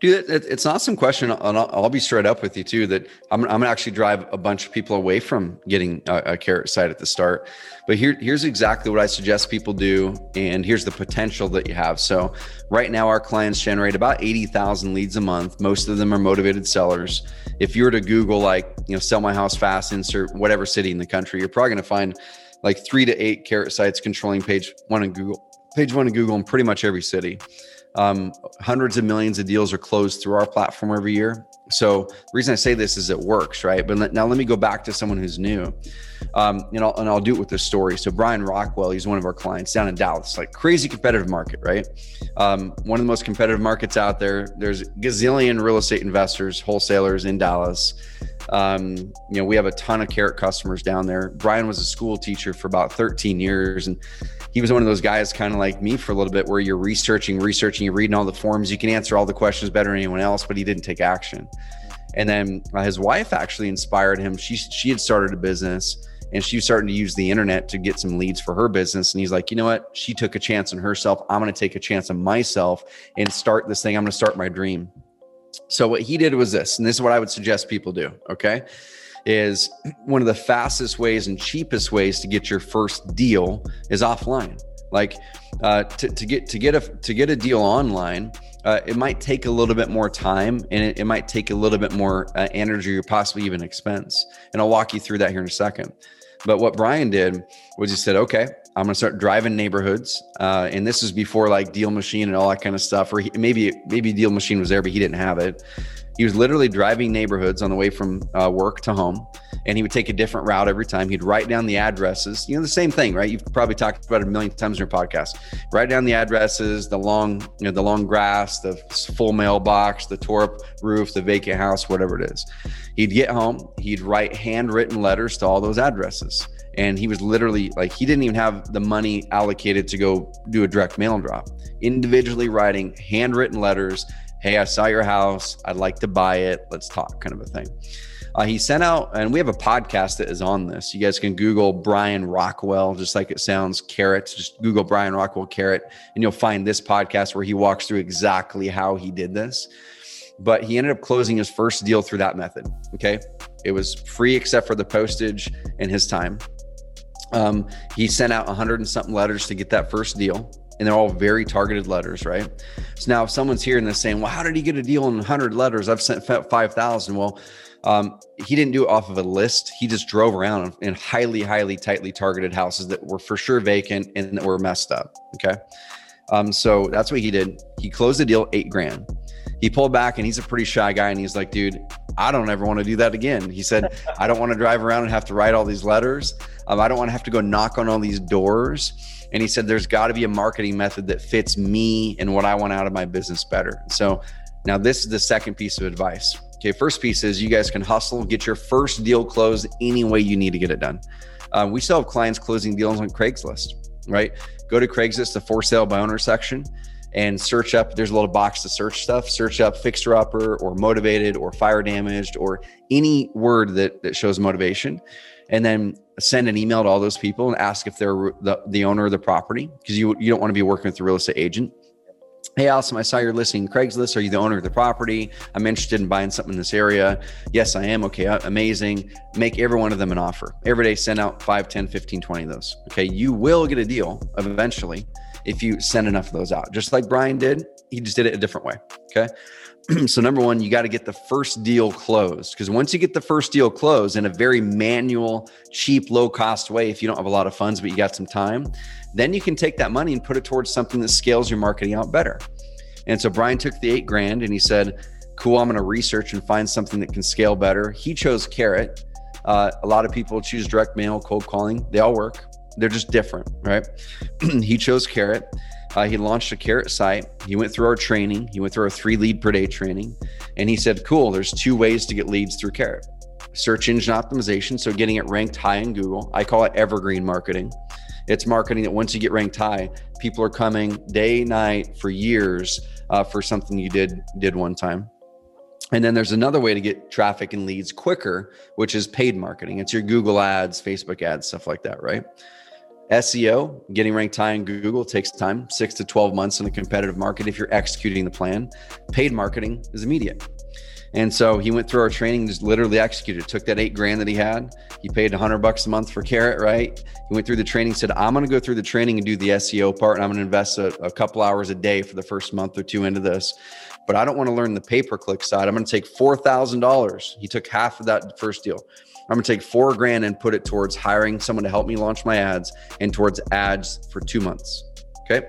Dude, it's an awesome question. And I'll, be straight up with you too that I'm, I'm going to actually drive a bunch of people away from getting a, a carrot site at the start. But here, here's exactly what I suggest people do. And here's the potential that you have. So, right now, our clients generate about 80,000 leads a month. Most of them are motivated sellers. If you were to Google, like, you know, sell my house fast, insert whatever city in the country, you're probably going to find like three to eight carrot sites controlling page one in Google, page one in Google in pretty much every city. Um, hundreds of millions of deals are closed through our platform every year. So the reason I say this is it works, right? But now let me go back to someone who's new, um, and I'll and I'll do it with this story. So Brian Rockwell, he's one of our clients down in Dallas, like crazy competitive market, right? Um, one of the most competitive markets out there. There's gazillion real estate investors, wholesalers in Dallas. Um, you know, we have a ton of carrot customers down there. Brian was a school teacher for about 13 years, and he was one of those guys, kind of like me, for a little bit, where you're researching, researching, you're reading all the forums, you can answer all the questions better than anyone else, but he didn't take action. And then uh, his wife actually inspired him. She she had started a business and she was starting to use the internet to get some leads for her business. And he's like, you know what? She took a chance on herself. I'm going to take a chance on myself and start this thing. I'm going to start my dream. So what he did was this, and this is what I would suggest people do. Okay. Is one of the fastest ways and cheapest ways to get your first deal is offline. Like uh, to, to get to get a to get a deal online, uh, it might take a little bit more time and it, it might take a little bit more uh, energy or possibly even expense. And I'll walk you through that here in a second. But what Brian did was he said, okay, I'm going to start driving neighborhoods. Uh, and this is before like Deal Machine and all that kind of stuff, or he, maybe, maybe Deal Machine was there, but he didn't have it. He was literally driving neighborhoods on the way from uh, work to home, and he would take a different route every time. He'd write down the addresses. You know, the same thing, right? You've probably talked about it a million times in your podcast. Write down the addresses, the long, you know, the long grass, the full mailbox, the tore roof, the vacant house, whatever it is. He'd get home. He'd write handwritten letters to all those addresses and he was literally like he didn't even have the money allocated to go do a direct mail drop individually writing handwritten letters hey, I saw your house. I'd like to buy it. Let's talk, kind of a thing. Uh, he sent out, and we have a podcast that is on this. You guys can Google Brian Rockwell, just like it sounds, carrot. Just Google Brian Rockwell carrot, and you'll find this podcast where he walks through exactly how he did this. But he ended up closing his first deal through that method. Okay. It was free except for the postage and his time. Um, he sent out a hundred and something letters to get that first deal and they're all very targeted letters, right? So now if someone's hearing this saying, well, how did he get a deal in 100 letters? I've sent 5,000. Well, um, he didn't do it off of a list. He just drove around in highly, highly tightly targeted houses that were for sure vacant and that were messed up. Okay. Um, so that's what he did. He closed the deal eight grand. He pulled back and he's a pretty shy guy. And he's like, dude, I don't ever want to do that again. He said, I don't want to drive around and have to write all these letters. Um, I don't want to have to go knock on all these doors. And he said, there's got to be a marketing method that fits me and what I want out of my business better. So now this is the second piece of advice. Okay, first piece is you guys can hustle, get your first deal closed any way you need to get it done. Uh, we still have clients closing deals on Craigslist. right? Go to Craigslist, the for sale by owner section, and search up. There's a little box to search stuff. Search up fixer upper or motivated or fire damaged or any word that that shows motivation, and then send an email to all those people and ask if they're the, the owner of the property because you you don't want to be working with the real estate agent. Hey, Allison, I saw you're listing Craigslist. Are you the owner of the property? I'm interested in buying something in this area. Yes, I am. Okay, amazing. Make every one of them an offer. Every day, send out 5, 10, 15, 20 of those. Okay, you will get a deal eventually if you send enough of those out. Just like Brian did, he just did it a different way. Okay. so number one, you got to get the first deal closed because once you get the first deal closed in a very manual, cheap, low cost way, if you don't have a lot of funds but you got some time, then you can take that money and put it towards something that scales your marketing out better. And so Brian took the eight grand and he said, "Cool, I'm going to research and find something that can scale better." He chose Carrot. Uh, a lot of people choose direct mail, cold calling. They all work. They're just different, right? he chose Carrot. Uh, he launched a carrot site. He went through our training. He went through our three lead per day training. And he said, cool, there's two ways to get leads through carrot search engine optimization. So getting it ranked high in Google. I call it evergreen marketing. It's marketing that once you get ranked high, people are coming day, night for years uh, for something you did did one time. And then there's another way to get traffic and leads quicker, which is paid marketing. It's your Google ads, Facebook ads, stuff like that, right? SEO, getting ranked high in Google takes time, six to 12 months in a competitive market if you're executing the plan. Paid marketing is immediate. And so he went through our training, just literally executed, took that eight grand that he had. He paid 100 bucks a month for Carrot, right? He went through the training, said, I'm going to go through the training and do the SEO part, and I'm going to invest a, a couple hours a day for the first month or two into this. But I don't want to learn the pay per click side. I'm going to take $4,000. He took half of that first deal. I'm going to take four grand and put it towards hiring someone to help me launch my ads and towards ads for two months. Okay.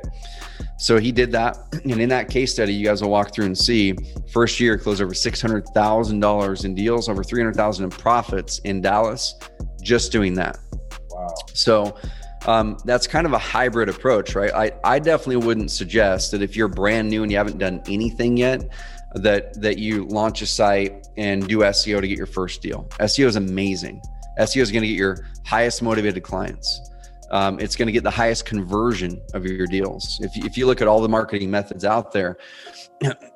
So he did that. And in that case study, you guys will walk through and see first year closed over $600,000 in deals, over 300,000 in profits in Dallas, just doing that. Wow. So um, that's kind of a hybrid approach, right? I, I definitely wouldn't suggest that if you're brand new and you haven't done anything yet, that that you launch a site and do SEO to get your first deal. SEO is amazing. SEO is going to get your highest motivated clients. Um, it's going to get the highest conversion of your deals. If if you look at all the marketing methods out there,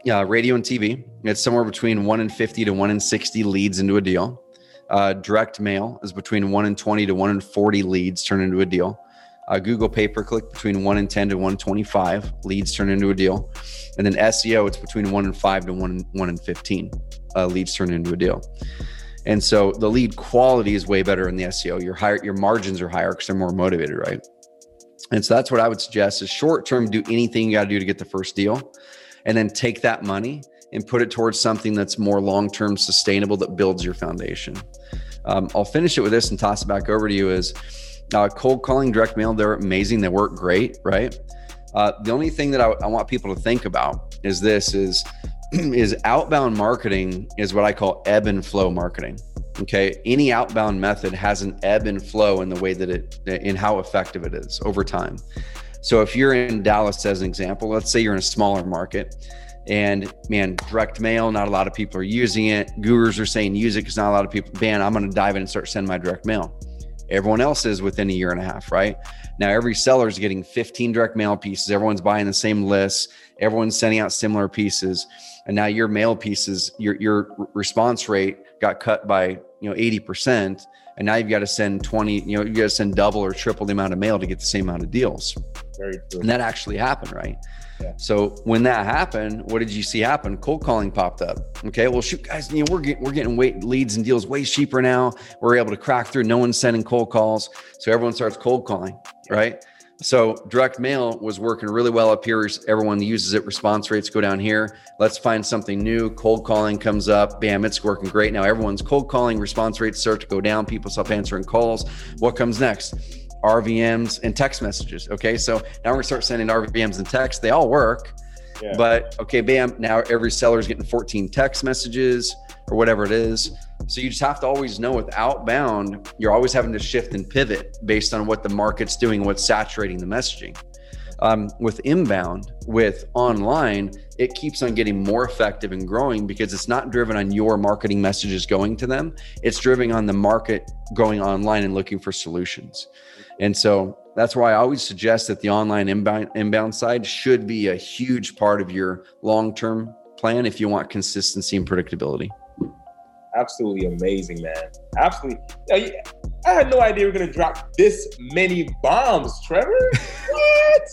yeah, radio and TV, it's somewhere between one in 50 to one in 60 leads into a deal. Uh, direct mail is between one in 20 to one in 40 leads turn into a deal. Uh, Google pay per click between one and 10 to 125 leads turn into a deal. And then SEO, it's between one and five to one, one and 15 uh, leads turn into a deal. And so the lead quality is way better in the SEO. Your higher, your margins are higher because they're more motivated, right? And so that's what I would suggest is short term, do anything you got to do to get the first deal. And then take that money and put it towards something that's more long term sustainable that builds your foundation. Um, I'll finish it with this and toss it back over to you is uh, cold calling, direct mail, they're amazing. They work great, right? Uh, the only thing that I, I want people to think about is this is is outbound marketing is what I call ebb and flow marketing. Okay. Any outbound method has an ebb and flow in the way that it, in how effective it is over time. So if you're in Dallas as an example, let's say you're in a smaller market and man, direct mail, not a lot of people are using it. Gurus are saying use it because not a lot of people, man, I'm going to dive in and start sending my direct mail. Everyone else is within a year and a half, right? Now every seller is getting 15 direct mail pieces. Everyone's buying the same lists. Everyone's sending out similar pieces. And now your mail pieces, your your response rate got cut by, you know, 80%. And now you've got to send 20, you know, you got to send double or triple the amount of mail to get the same amount of deals. Very true. And that actually happened, right? So when that happened, what did you see happen? Cold calling popped up. Okay, well, shoot, guys, you know we're getting we're getting way, leads and deals way cheaper now. We're able to crack through. No one's sending cold calls, so everyone starts cold calling, right? So direct mail was working really well up here. Everyone uses it. Response rates go down here. Let's find something new. Cold calling comes up. Bam, it's working great. Now everyone's cold calling. Response rates start to go down. People stop answering calls. What comes next? RVMs and text messages. Okay. So now we're gonna start sending RVMs and text. They all work. Yeah. But okay, bam, now every seller is getting 14 text messages or whatever it is. So you just have to always know with outbound, you're always having to shift and pivot based on what the market's doing, what's saturating the messaging. Um, with inbound, with online, it keeps on getting more effective and growing because it's not driven on your marketing messages going to them. It's driven on the market going online and looking for solutions. And so that's why I always suggest that the online inbound inbound side should be a huge part of your long term plan if you want consistency and predictability. Absolutely amazing, man. Absolutely. I had no idea we are gonna drop this many bombs, Trevor. what?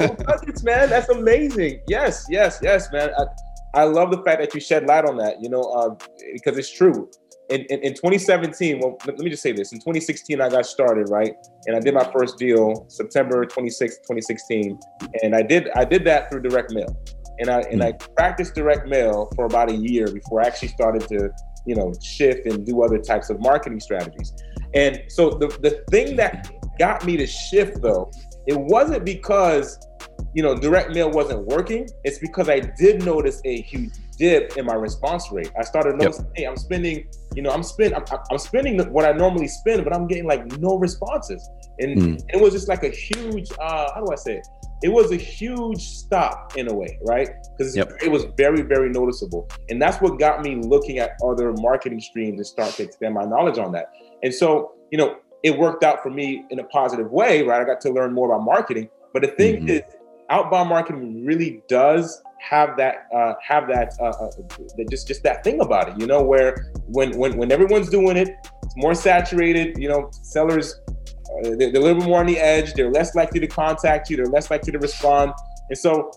no nuggets, man. That's amazing. Yes, yes, yes, man. I, I love the fact that you shed light on that. You know, uh, because it's true in, in, in 2017, well, let, me just say this. In 2016, I got started, right? And I did my first deal September 26, 2016. And I did I did that through direct mail. And I and I hmm. practiced direct mail for about a year before I actually started to, you know, shift and do other types of marketing strategies. And so the, the thing that got me to shift though, it wasn't because you know direct mail wasn't working. It's because I did notice a huge dip in my response rate. I started noticing, yep. hey, I'm spending, you know, I'm spending, I'm, I'm, spending what I normally spend, but I'm getting like no responses, and, mm. it was just like a huge, uh, how do I say it? It was a huge stop in a way, right? Because yep. it was very, very noticeable, and that's what got me looking at other marketing streams and start to expand my knowledge on that. And so, you know, it worked out for me in a positive way, right? I got to learn more about marketing. But the thing mm-hmm. is, outbound marketing really does have that uh, have that uh, uh, just just that thing about it, you know, where when when when everyone's doing it, it's more saturated. You know, sellers they're, they're a little bit more on the edge. They're less likely to contact you. They're less likely to respond. And so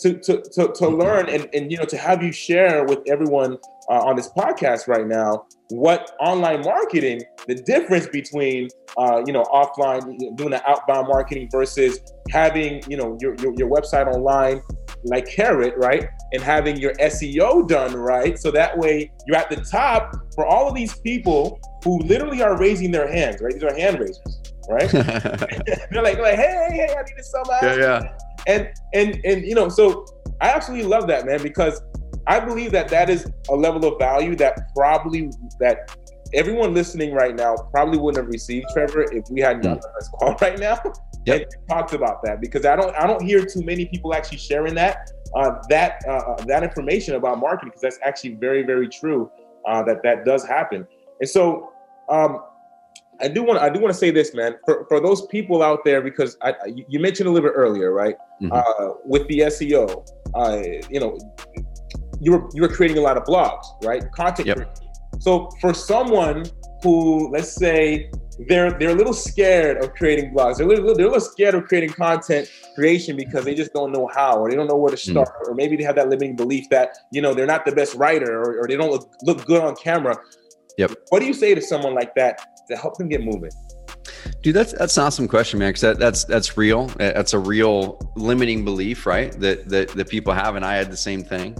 to to to, to learn and and you know to have you share with everyone uh, on this podcast right now what online marketing the difference between uh, you know offline doing the outbound marketing versus having you know your, your, your website online like carrot right and having your seo done right so that way you're at the top for all of these people who literally are raising their hands right these are hand raisers right? They're like, like hey hey hey i need to sell my yeah, yeah. and and and you know so i absolutely love that man because I believe that that is a level of value that probably that everyone listening right now probably wouldn't have received Trevor if we hadn't done this call right now yep. and talked about that. Because I don't I don't hear too many people actually sharing that uh, that uh, uh that information about marketing because that's actually very very true uh, that that does happen. And so um, I do want I do want to say this man for, for those people out there because I, you mentioned a little bit earlier right mm-hmm. Uh, with the SEO uh, you know you were you were creating a lot of blogs, right? Content. Yep. So for someone who, let's say, they're they're a little scared of creating blogs. They're a little, they're a little scared of creating content creation because they just don't know how, or they don't know where to hmm. start, mm. or maybe they have that limiting belief that you know they're not the best writer, or, or they don't look, look good on camera. Yep. What do you say to someone like that to help them get moving? Dude, that's that's an awesome question, man. Because that, that's that's real. That's a real limiting belief, right? That that that people have, and I had the same thing.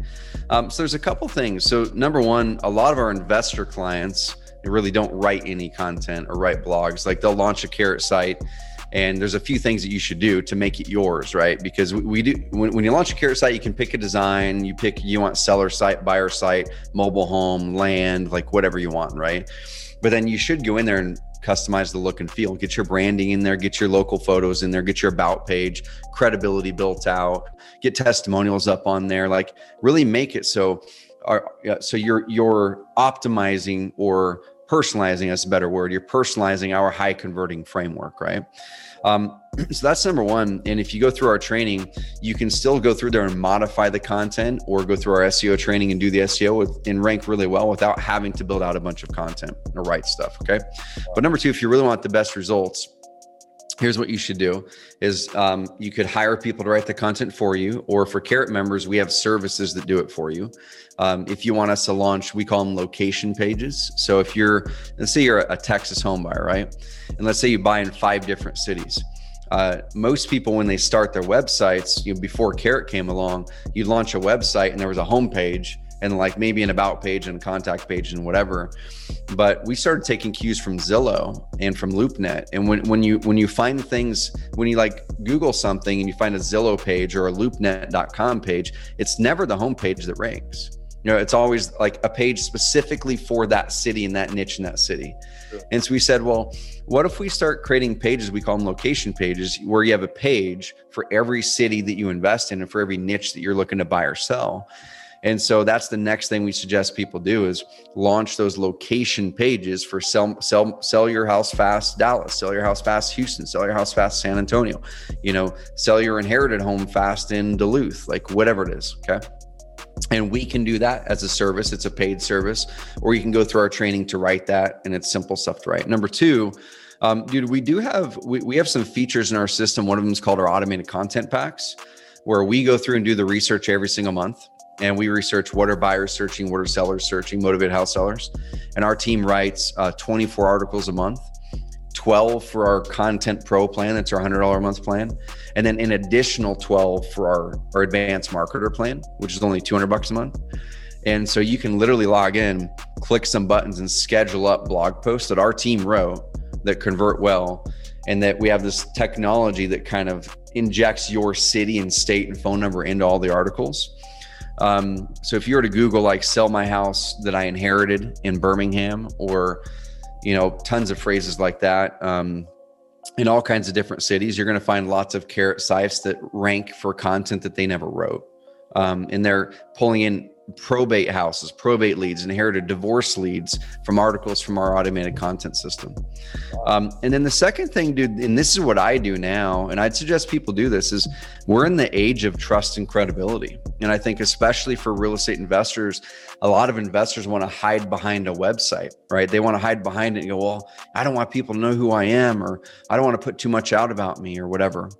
Um, so there's a couple things. So number one, a lot of our investor clients really don't write any content or write blogs. Like they'll launch a carrot site, and there's a few things that you should do to make it yours, right? Because we, we do when, when you launch a carrot site, you can pick a design. You pick you want seller site, buyer site, mobile home, land, like whatever you want, right? But then you should go in there and customize the look and feel. Get your branding in there, get your local photos in there, get your about page, credibility built out, get testimonials up on there. Like really make it so are so you're you're optimizing or personalizing that's a better word you're personalizing our high converting framework right um, so that's number one. And if you go through our training you can still go through there and modify the content or go through our seo training and do the seo with, and rank really well without having to build out a bunch of content or write stuff okay? But number two if you really want the best results here's what you should do is um, you could hire people to write the content for you or for carrot members we have services that do it for you. Um, if you want us to launch we call them location pages. So if you're let's say you're a texas home buyer right? And let's say you buy in five different cities. Uh, most people when they start their websites you know, before carrot came along you launch a website and there was a home page and like maybe an about page and contact page and whatever. But we started taking cues from Zillow and from LoopNet. And when, when you when you find things, when you like Google something and you find a Zillow page or a LoopNet.com page, it's never the home page that ranks. You know, it's always like a page specifically for that city and that niche in that city. Sure. And so we said, well, what if we start creating pages? We call them location pages, where you have a page for every city that you invest in and for every niche that you're looking to buy or sell And so that's the next thing we suggest people do is launch those location pages for sell sell sell your house fast Dallas, sell your house fast Houston, sell your house fast San Antonio, you know, sell your inherited home fast in Duluth, like whatever it is, okay? And we can do that as a service. It's a paid service, or you can go through our training to write that, and it's simple stuff to write. Number two, um, dude, we do have we, we have some features in our system. One of them is called our automated content packs, where we go through and do the research every single month and we research what are buyers searching, what are sellers searching, motivated house sellers. And our team writes uh, 24 articles a month, 12 for our content pro plan. That's our $100 a month plan. And then an additional 12 for our, our advanced marketer plan, which is only 200 bucks a month. And so you can literally log in, click some buttons, and schedule up blog posts that our team wrote that convert well. And that we have this technology that kind of injects your city and state and phone number into all the articles. Um, so if you were to Google like sell my house that I inherited in Birmingham or, you know, tons of phrases like that, um, in all kinds of different cities, you're going to find lots of carrot sites that rank for content that they never wrote. Um, and they're pulling in probate houses, probate leads, inherited divorce leads from articles from our automated content system. Um, and then the second thing, dude, and this is what I do now, and I'd suggest people do this, is we're in the age of trust and credibility. And I think, especially for real estate investors, a lot of investors want to hide behind a website, right? They want to hide behind it and go, well, I don't want people to know who I am, or I don't want to put too much out about me, or whatever.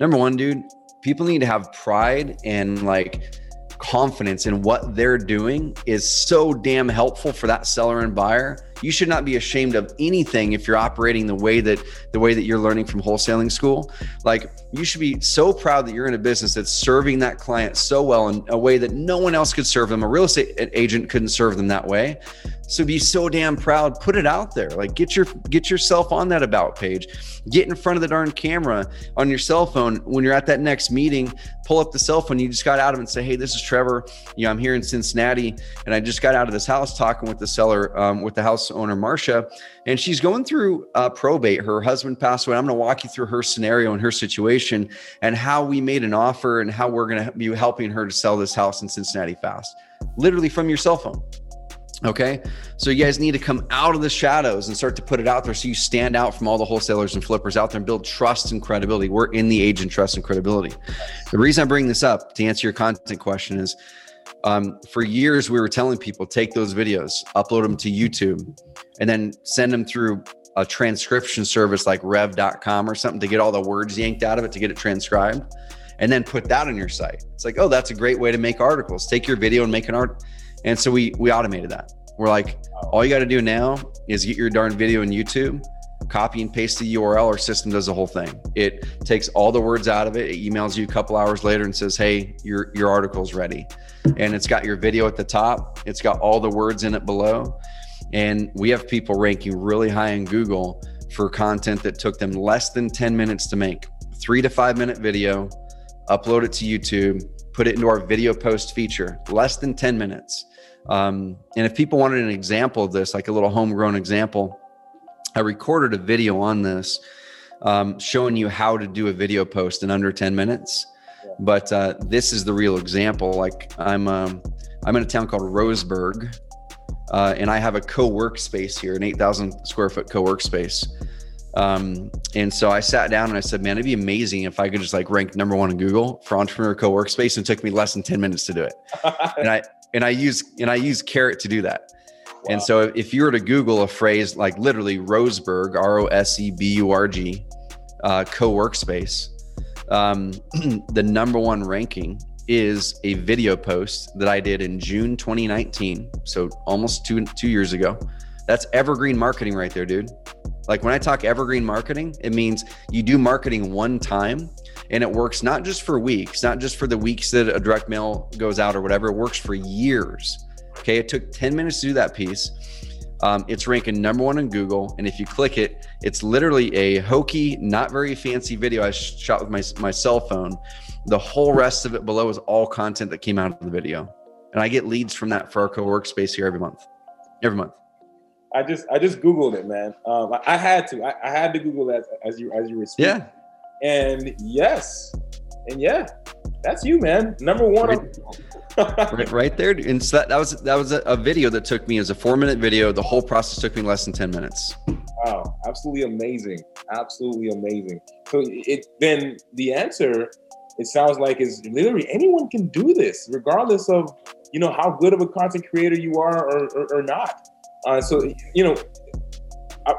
Number one, dude, people need to have pride and like, confidence in what they're doing is so damn helpful for that seller and buyer you should not be ashamed of anything if you're operating the way that the way that you're learning from wholesaling school. Like you should be so proud that you're in a business that's serving that client so well in a way that no one else could serve them. A real estate agent couldn't serve them that way. So be so damn proud. Put it out there. Like get your get yourself on that about page. Get in front of the darn camera on your cell phone. When you're at that next meeting pull up the cell phone. You just got out of and say hey this is trevor. You know i'm here in cincinnati and i just got out of this house talking with the seller um, with the house owner, Marcia, and she's going through uh, probate. Her husband passed away. I'm going to walk you through her scenario and her situation and how we made an offer and how we're going to be helping her to sell this house in Cincinnati fast, literally from your cell phone. Okay. So you guys need to come out of the shadows and start to put it out there so you stand out from all the wholesalers and flippers out there and build trust and credibility. We're in the age and trust and credibility. The reason I bring this up to answer your content question is um, for years we were telling people take those videos upload them to youtube and then send them through a transcription service like rev.com or something to get all the words yanked out of it to get it transcribed and then put that on your site. It's like oh that's a great way to make articles. Take your video and make an art and so we we automated that. We're like all you got to do now is get your darn video in youtube copy and paste the URL, our system does the whole thing. It takes all the words out of it. It emails you a couple hours later and says, "Hey, your your article's ready." And it's got your video at the top. It's got all the words in it below. And we have people ranking really high in Google for content that took them less than 10 minutes to make. 3 to 5 minute video, upload it to YouTube, put it into our video post feature, less than 10 minutes. Um, and if people wanted an example of this, like a little homegrown example, I recorded a video on this um, showing you how to do a video post in under 10 minutes. But uh, this is the real example. Like I'm, um, I'm in a town called Roseburg, uh, and I have a co-work space here, an 8,000 square foot co-work space. Um, and so I sat down and I said, man, it'd be amazing if I could just like rank number one in Google for entrepreneur co-work space. And it took me less than 10 minutes to do it. and I, and I use, and I use carrot to do that. And so if you were to Google a phrase like literally Roseburg, R O S E B U R G, uh, co workspace, um, the number one ranking is a video post that I did in June 2019. So almost two, two years ago. That's evergreen marketing right there, dude. Like when I talk evergreen marketing, it means you do marketing one time and it works not just for weeks, not just for the weeks that a direct mail goes out or whatever, it works for years. Okay, it took 10 minutes to do that piece. Um, it's ranking number one in Google. And if you click it, it's literally a hokey, not very fancy video I shot with my, my cell phone. The whole rest of it below is all content that came out of the video. And I get leads from that for our co-workspace here every month. Every month. I just I just Googled it, man. Um, I, I, had to. I, I, had to Google that as you as you were speaking. Yeah. And yes. And yeah. That's you, man. Number one. Right, right, right, there. And so that, that was that was a, a, video that took me as a four minute video. The whole process took me less than ten minutes. Wow, absolutely amazing, absolutely amazing. So it then the answer it sounds like is literally anyone can do this, regardless of you know how good of a content creator you are or, or, or not. Uh, so you know, I,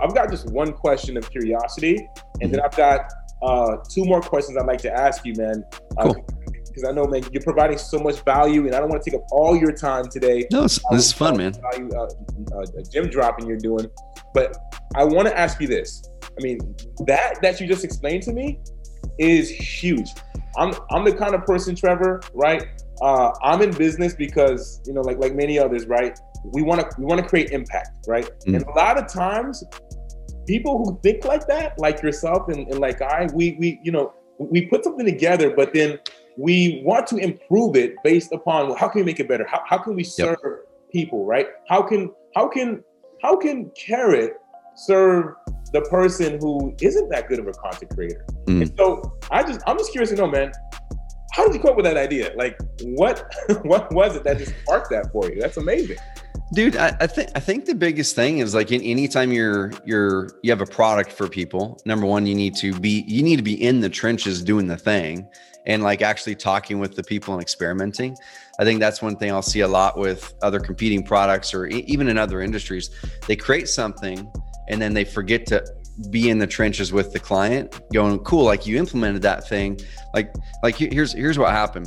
have got just one question of curiosity, and then I've got uh, two more questions I'd like to ask you, man. Uh, cool. Because I know, man, you're providing so much value, and I don't want to take up all your time today. No, this is fun, man. Value, uh, uh, gym dropping you're doing, but I want to ask you this. I mean, that that you just explained to me is huge. I'm I'm the kind of person, Trevor, right? Uh, I'm in business because you know, like like many others, right? We want to we want to create impact, right? Mm. And a lot of times, people who think like that, like yourself and, and like I, we we you know we put something together, but then we want to improve it based upon well, how can we make it better? How, how can we serve yep. people, right? How can how can how can carrot serve the person who isn't that good of a content creator? Mm. And so I just I'm just curious to know, man, how did you come up with that idea? Like what what was it that just sparked that for you? That's amazing. Dude, I, I think I think the biggest thing is like in anytime you're you're you have a product for people, number one, you need to be you need to be in the trenches doing the thing and like actually talking with the people and experimenting. I think that's one thing I'll see a lot with other competing products or e- even in other industries. They create something and then they forget to be in the trenches with the client going cool like you implemented that thing like like here's here's what happened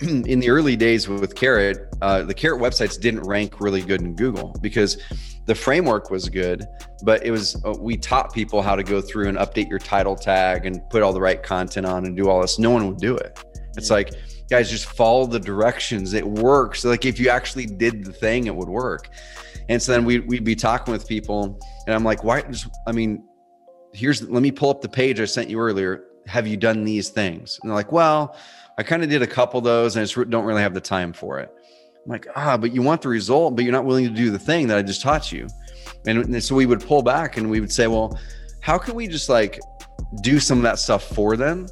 in the early days with carrot uh, the carrot websites didn't rank really good in google because the framework was good but it was uh, we taught people how to go through and update your title tag and put all the right content on and do all this. No one would do it. It's like guys just follow the directions. It works. Like if you actually did the thing it would work. And so then we, we'd be talking with people and i'm like why just i mean here's let me pull up the page I sent you earlier. Have you done these things? And they're like, well, I kind of did a couple of those and I just don't really have the time for it. I'm like, ah, but you want the result, but you're not willing to do the thing that I just taught you. And, and so we would pull back and we would say, well, how can we just like do some of that stuff for them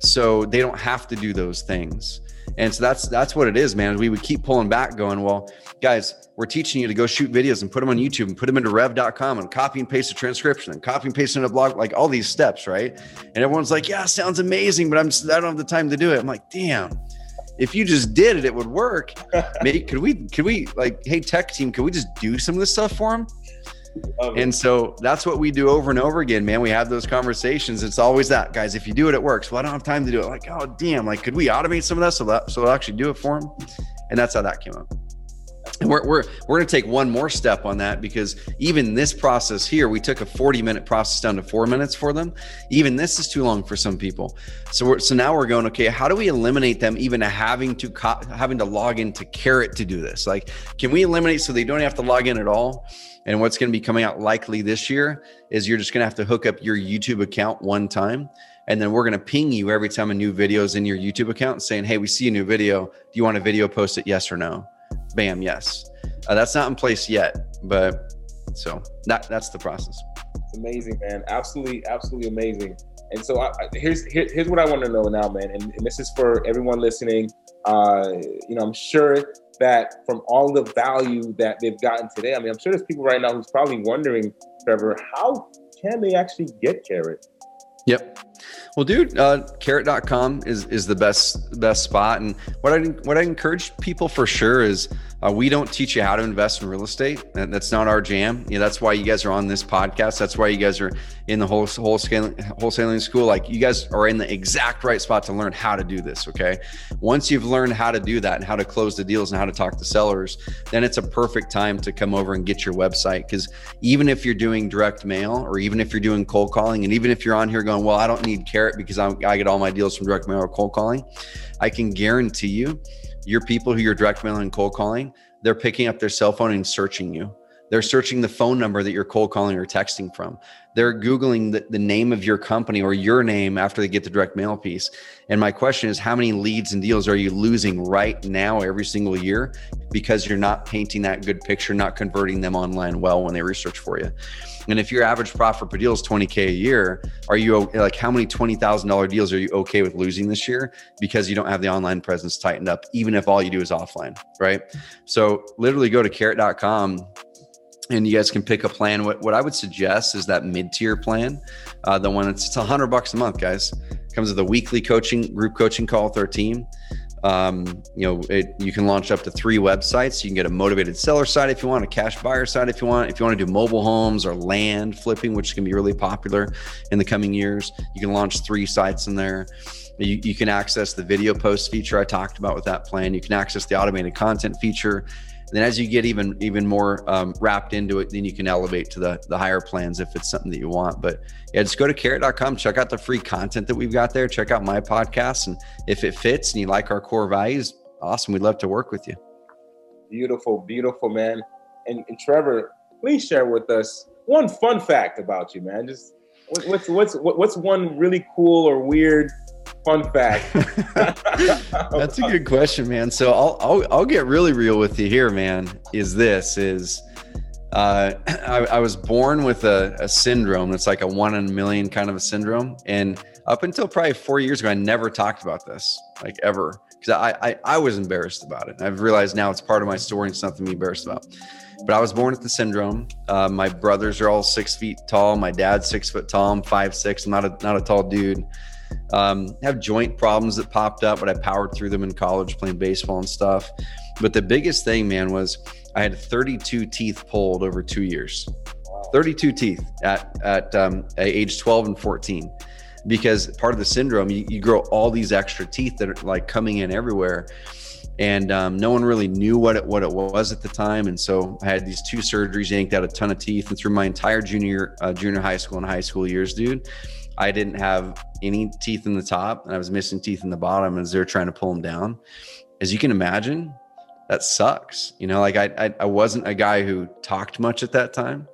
so they don't have to do those things? And so that's that's what it is, man. We would keep pulling back, going, well, guys, we're teaching you to go shoot videos and put them on YouTube and put them into rev.com and copy and paste a transcription and copy and paste in a blog, like all these steps, right? And everyone's like, yeah, sounds amazing, but I'm just, I don't have the time to do it. I'm like, damn, if you just did it, it would work. Maybe could we could we like, hey, tech team, could we just do some of this stuff for them? And so that's what we do over and over again, man. We have those conversations. It's always that, guys. If you do it, it works. Well, I don't have time to do it. Like, oh, damn. Like, could we automate some of that so that so they'll actually do it for them? And that's how that came up. And we're, we're, we're going to take one more step on that because even this process here, we took a 40 minute process down to four minutes for them. Even this is too long for some people. So we're, so now we're going, okay, how do we eliminate them even having to, co- having to log into Carrot to do this? Like, can we eliminate so they don't have to log in at all? And what's going to be coming out likely this year is you're just going to have to hook up your YouTube account one time. And then we're going to ping you every time a new video is in your YouTube account saying, Hey, we see a new video. Do you want a video posted? Yes or no? bam, yes. Uh, that's not in place yet, but so that that's the process. It's amazing, man. Absolutely, absolutely amazing. And so I, here's here, here's what I want to know now, man. And, and this is for everyone listening. Uh, you know, I'm sure that from all the value that they've gotten today, I mean, I'm sure there's people right now who's probably wondering, Trevor, how can they actually get carrot? Yep. Well, dude, uh, carrot.com is, is the best, best spot. And what I, what I encourage people for sure is uh, we don't teach you how to invest in real estate. That's not our jam. You know, that's why you guys are on this podcast. That's why you guys are in the whole wholesaling, wholesaling school. Like you guys are in the exact right spot to learn how to do this. Okay. Once you've learned how to do that and how to close the deals and how to talk to sellers, then it's a perfect time to come over and get your website. Because even if you're doing direct mail or even if you're doing cold calling, and even if you're on here going, well, I don't need carrot because I'm, I get all my deals from direct mail or cold calling, I can guarantee you your people who you're direct mailing and cold calling, they're picking up their cell phone and searching you. They're searching the phone number that you're cold calling or texting from. They're Googling the, the name of your company or your name after they get the direct mail piece. And my question is, how many leads and deals are you losing right now every single year because you're not painting that good picture, not converting them online well when they research for you? And if your average profit per deal is 20K a year, are you like how many $20,000 deals are you okay with losing this year because you don't have the online presence tightened up, even if all you do is offline, right? So literally go to carrot.com and you guys can pick a plan. What, what I would suggest is that mid tier plan, uh, the one that's it's a hundred bucks a month, guys. Comes with a weekly coaching group coaching call with our team. Um, you know, it, you can launch up to three websites. You can get a motivated seller site if you want, a cash buyer site if you want. If you want to do mobile homes or land flipping, which can be really popular in the coming years, you can launch three sites in there. You, you can access the video post feature I talked about with that plan. You can access the automated content feature. And then as you get even even more um, wrapped into it, then you can elevate to the the higher plans if it's something that you want. But yeah, just go to carrot.com, check out the free content that we've got there, check out my podcast, and if it fits and you like our core values, awesome. We'd love to work with you. Beautiful, beautiful, man. And, and Trevor, please share with us one fun fact about you, man. Just what's what's what's one really cool or weird fun fact? That's a good question, man. So I'll, I'll I'll get really real with you here, man. Is this is uh, I, I, was born with a, a, syndrome that's like a one in a million kind of a syndrome, and up until probably four years ago, I never talked about this like ever because I, I I was embarrassed about it. I've realized now it's part of my story and something to be embarrassed about. But I was born with the syndrome. Uh, my brothers are all six feet tall. My dad's six foot tall. I'm five six. I'm not a not a tall dude. Um, have joint problems that popped up, but I powered through them in college playing baseball and stuff. But the biggest thing, man, was I had 32 teeth pulled over two years. 32 teeth at at, um, age 12 and 14 because part of the syndrome you, you, grow all these extra teeth that are like coming in everywhere. And um, no one really knew what it what it was at the time. And so i had these two surgeries yanked out a ton of teeth. And through my entire junior uh, junior high school and high school years dude I didn't have any teeth in the top and I was missing teeth in the bottom as they're trying to pull them down. As you can imagine, that sucks. You know, like I, I, I wasn't a guy who talked much at that time.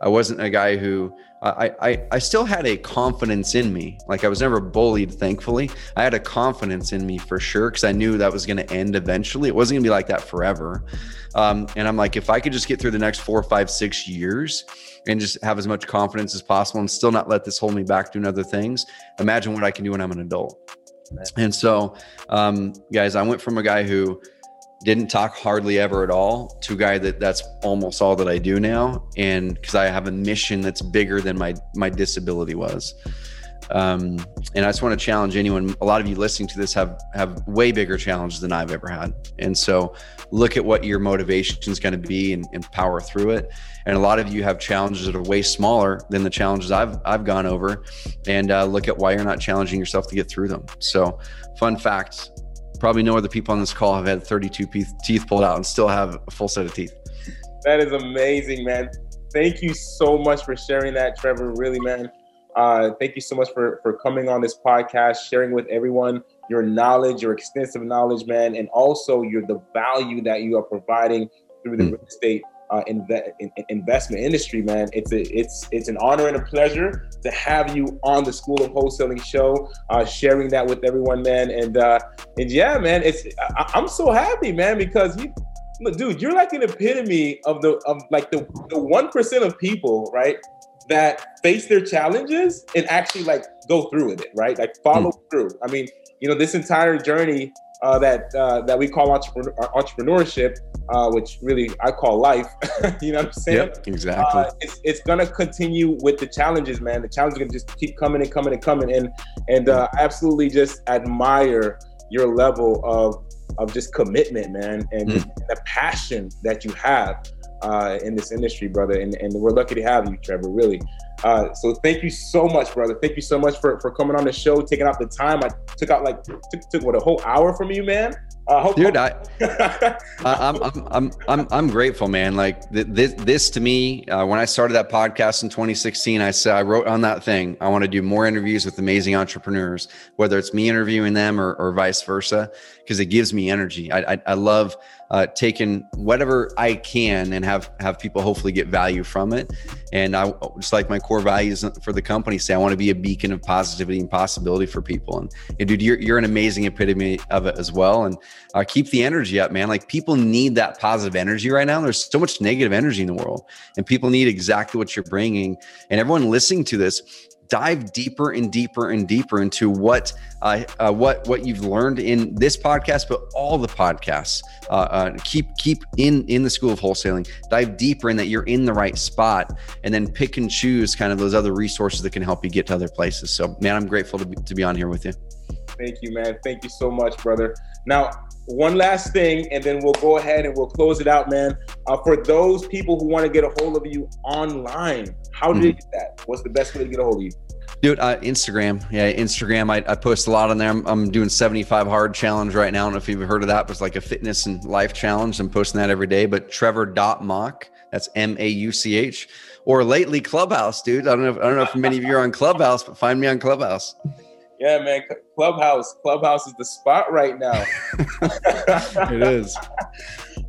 I wasn't a guy who I, I I still had a confidence in me. Like I was never bullied, thankfully. I had a confidence in me for sure because I knew that was going to end eventually. It wasn't going to be like that forever. Um, and I'm like, if I could just get through the next four, five, six years and just have as much confidence as possible and still not let this hold me back doing other things, imagine what I can do when I'm an adult. And so, um, guys, I went from a guy who didn't talk hardly ever at all to a guy that that's almost all that I do now. And because I have a mission that's bigger than my my disability was. Um, and I just want to challenge anyone. A lot of you listening to this have have way bigger challenges than I've ever had. And so look at what your motivation is going to be and, and, power through it. And a lot of you have challenges that are way smaller than the challenges I've I've gone over. And uh, look at why you're not challenging yourself to get through them. So, fun fact: probably no other people on this call have had 32 teeth pulled out and still have a full set of teeth. That is amazing, man. Thank you so much for sharing that, Trevor. Really, man. Uh, thank you so much for for coming on this podcast, sharing with everyone your knowledge, your extensive knowledge, man, and also your the value that you are providing through the mm. real estate uh, inve- investment industry, man. It's a, it's it's an honor and a pleasure to have you on the School of Wholesaling show, uh, sharing that with everyone, man. And uh, and yeah, man, it's I, am so happy, man, because you, look, dude, you're like an epitome of the of like the the one percent of people, right, that face their challenges and actually like go through with it, right? Like follow mm. through. I mean, you know, this entire journey uh, that uh, that we call entrepreneur, entrepreneurship, uh, which really I call life. you know what I'm saying? Yep, exactly. Uh, it's, it's gonna continue with the challenges, man. The challenges are gonna just keep coming and coming and coming, and and uh, I absolutely just admire your level of of just commitment, man, and mm. the passion that you have uh, in this industry, brother. And, and we're lucky to have you, Trevor. Really. Uh, so thank you so much, brother. Thank you so much for, for coming on the show, taking out the time. I took out like took, took what a whole hour from you, man. Uh, hope, Dude, I, I, am I'm, I'm, I'm, I'm grateful, man. Like th- this, this to me, uh, when I started that podcast in 2016, I said, I wrote on that thing, I want to do more interviews with amazing entrepreneurs, whether it's me interviewing them or, or vice versa, because it gives me energy. I, I, I love uh, taking whatever I can and have, have people hopefully get value from it. And I just like my core values for the company say, I want to be a beacon of positivity and possibility for people. And, and dude, you're, you're an amazing epitome of it as well. And uh, keep the energy up, man. Like people need that positive energy right now. There's so much negative energy in the world, and people need exactly what you're bringing. And everyone listening to this, dive deeper and deeper and deeper into what uh, uh, what what you've learned in this podcast, but all the podcasts. Uh, uh, keep keep in in the school of wholesaling. Dive deeper in that you're in the right spot, and then pick and choose kind of those other resources that can help you get to other places. So, man, I'm grateful to be, to be on here with you. Thank you, man. Thank you so much, brother. Now, one last thing, and then we'll go ahead and we'll close it out, man. Uh, for those people who want to get a hold of you online, how do mm. they get that? What's the best way to get a hold of you? Dude, uh, Instagram. Yeah, Instagram. I, I, post a lot on there. I'm, I'm, doing 75 hard challenge right now. I don't know if you've heard of that, but it's like a fitness and life challenge. I'm posting that every day. But Trevor.mauch, that's M A U C H. Or lately Clubhouse, dude. I don't know. If, I don't know if many of you are on Clubhouse, but find me on Clubhouse. Yeah, man. Clubhouse. Clubhouse is the spot right now. it is.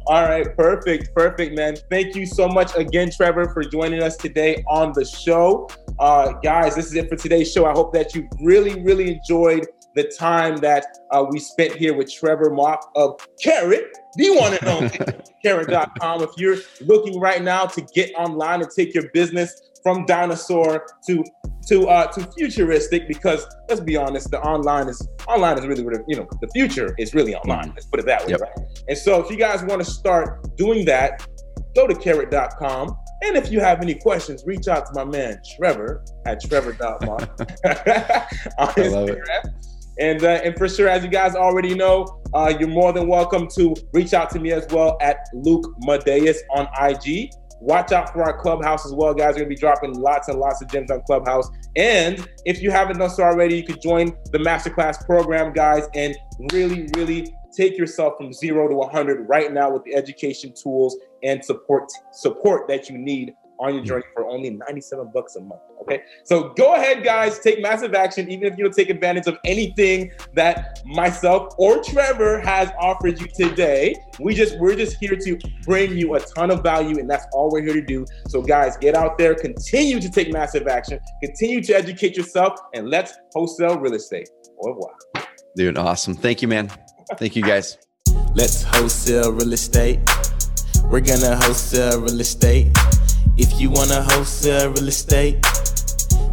All right, perfect, perfect, man. Thank you so much again, Trevor, for joining us today on the show. Uh, guys, this is it for today's show. I hope that you really, really enjoyed the time that uh, we spent here with Trevor Mauch of Carrot, the one and only Carrot.com. If you're looking right now to get online and take your business from dinosaur to to uh to futuristic because let's be honest the online is online is really you know the future is really online. Let's put it that way yep. right? And so if you guys want to start doing that go to carrot.com and if you have any questions reach out to my man trevor at trevor.mauch on instagram. And, uh, and for sure, as you guys already know, uh, you're more than welcome to reach out to me as well at Luc Madeus on IG. Watch out for our clubhouse as well, guys. We're gonna be dropping lots and lots of gems on Clubhouse. And if you haven't done so already, you could join the masterclass program, guys, and really, really take yourself from zero to 100 right now with the education tools and support support that you need on your journey for only 97 bucks a month. Okay. So go ahead, guys, take massive action, even if you don't take advantage of anything that myself or Trevor has offered you today. We just we're just here to bring you a ton of value, and that's all we're here to do. So, guys, get out there, continue to take massive action, continue to educate yourself, and let's wholesale real estate. Au revoir. Dude, awesome. Thank you, man. Thank you guys. Let's wholesale real estate. We're gonna wholesale real estate. If you wanna wholesale real estate,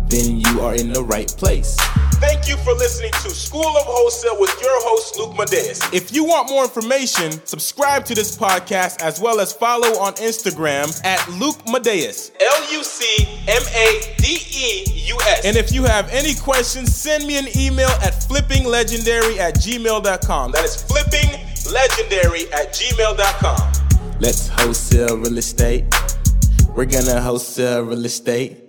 then you are in the right place. Thank you for listening to School of Wholesale with your host, Luc Madeus. If you want more information, subscribe to this podcast as well as follow on Instagram at Luc Madeus. L U C M A D E U S. And if you have any questions, send me an email at flippinglegendary at gmail.com. That is flippinglegendary at gmail.com. Let's wholesale real estate. We're gonna wholesale real estate.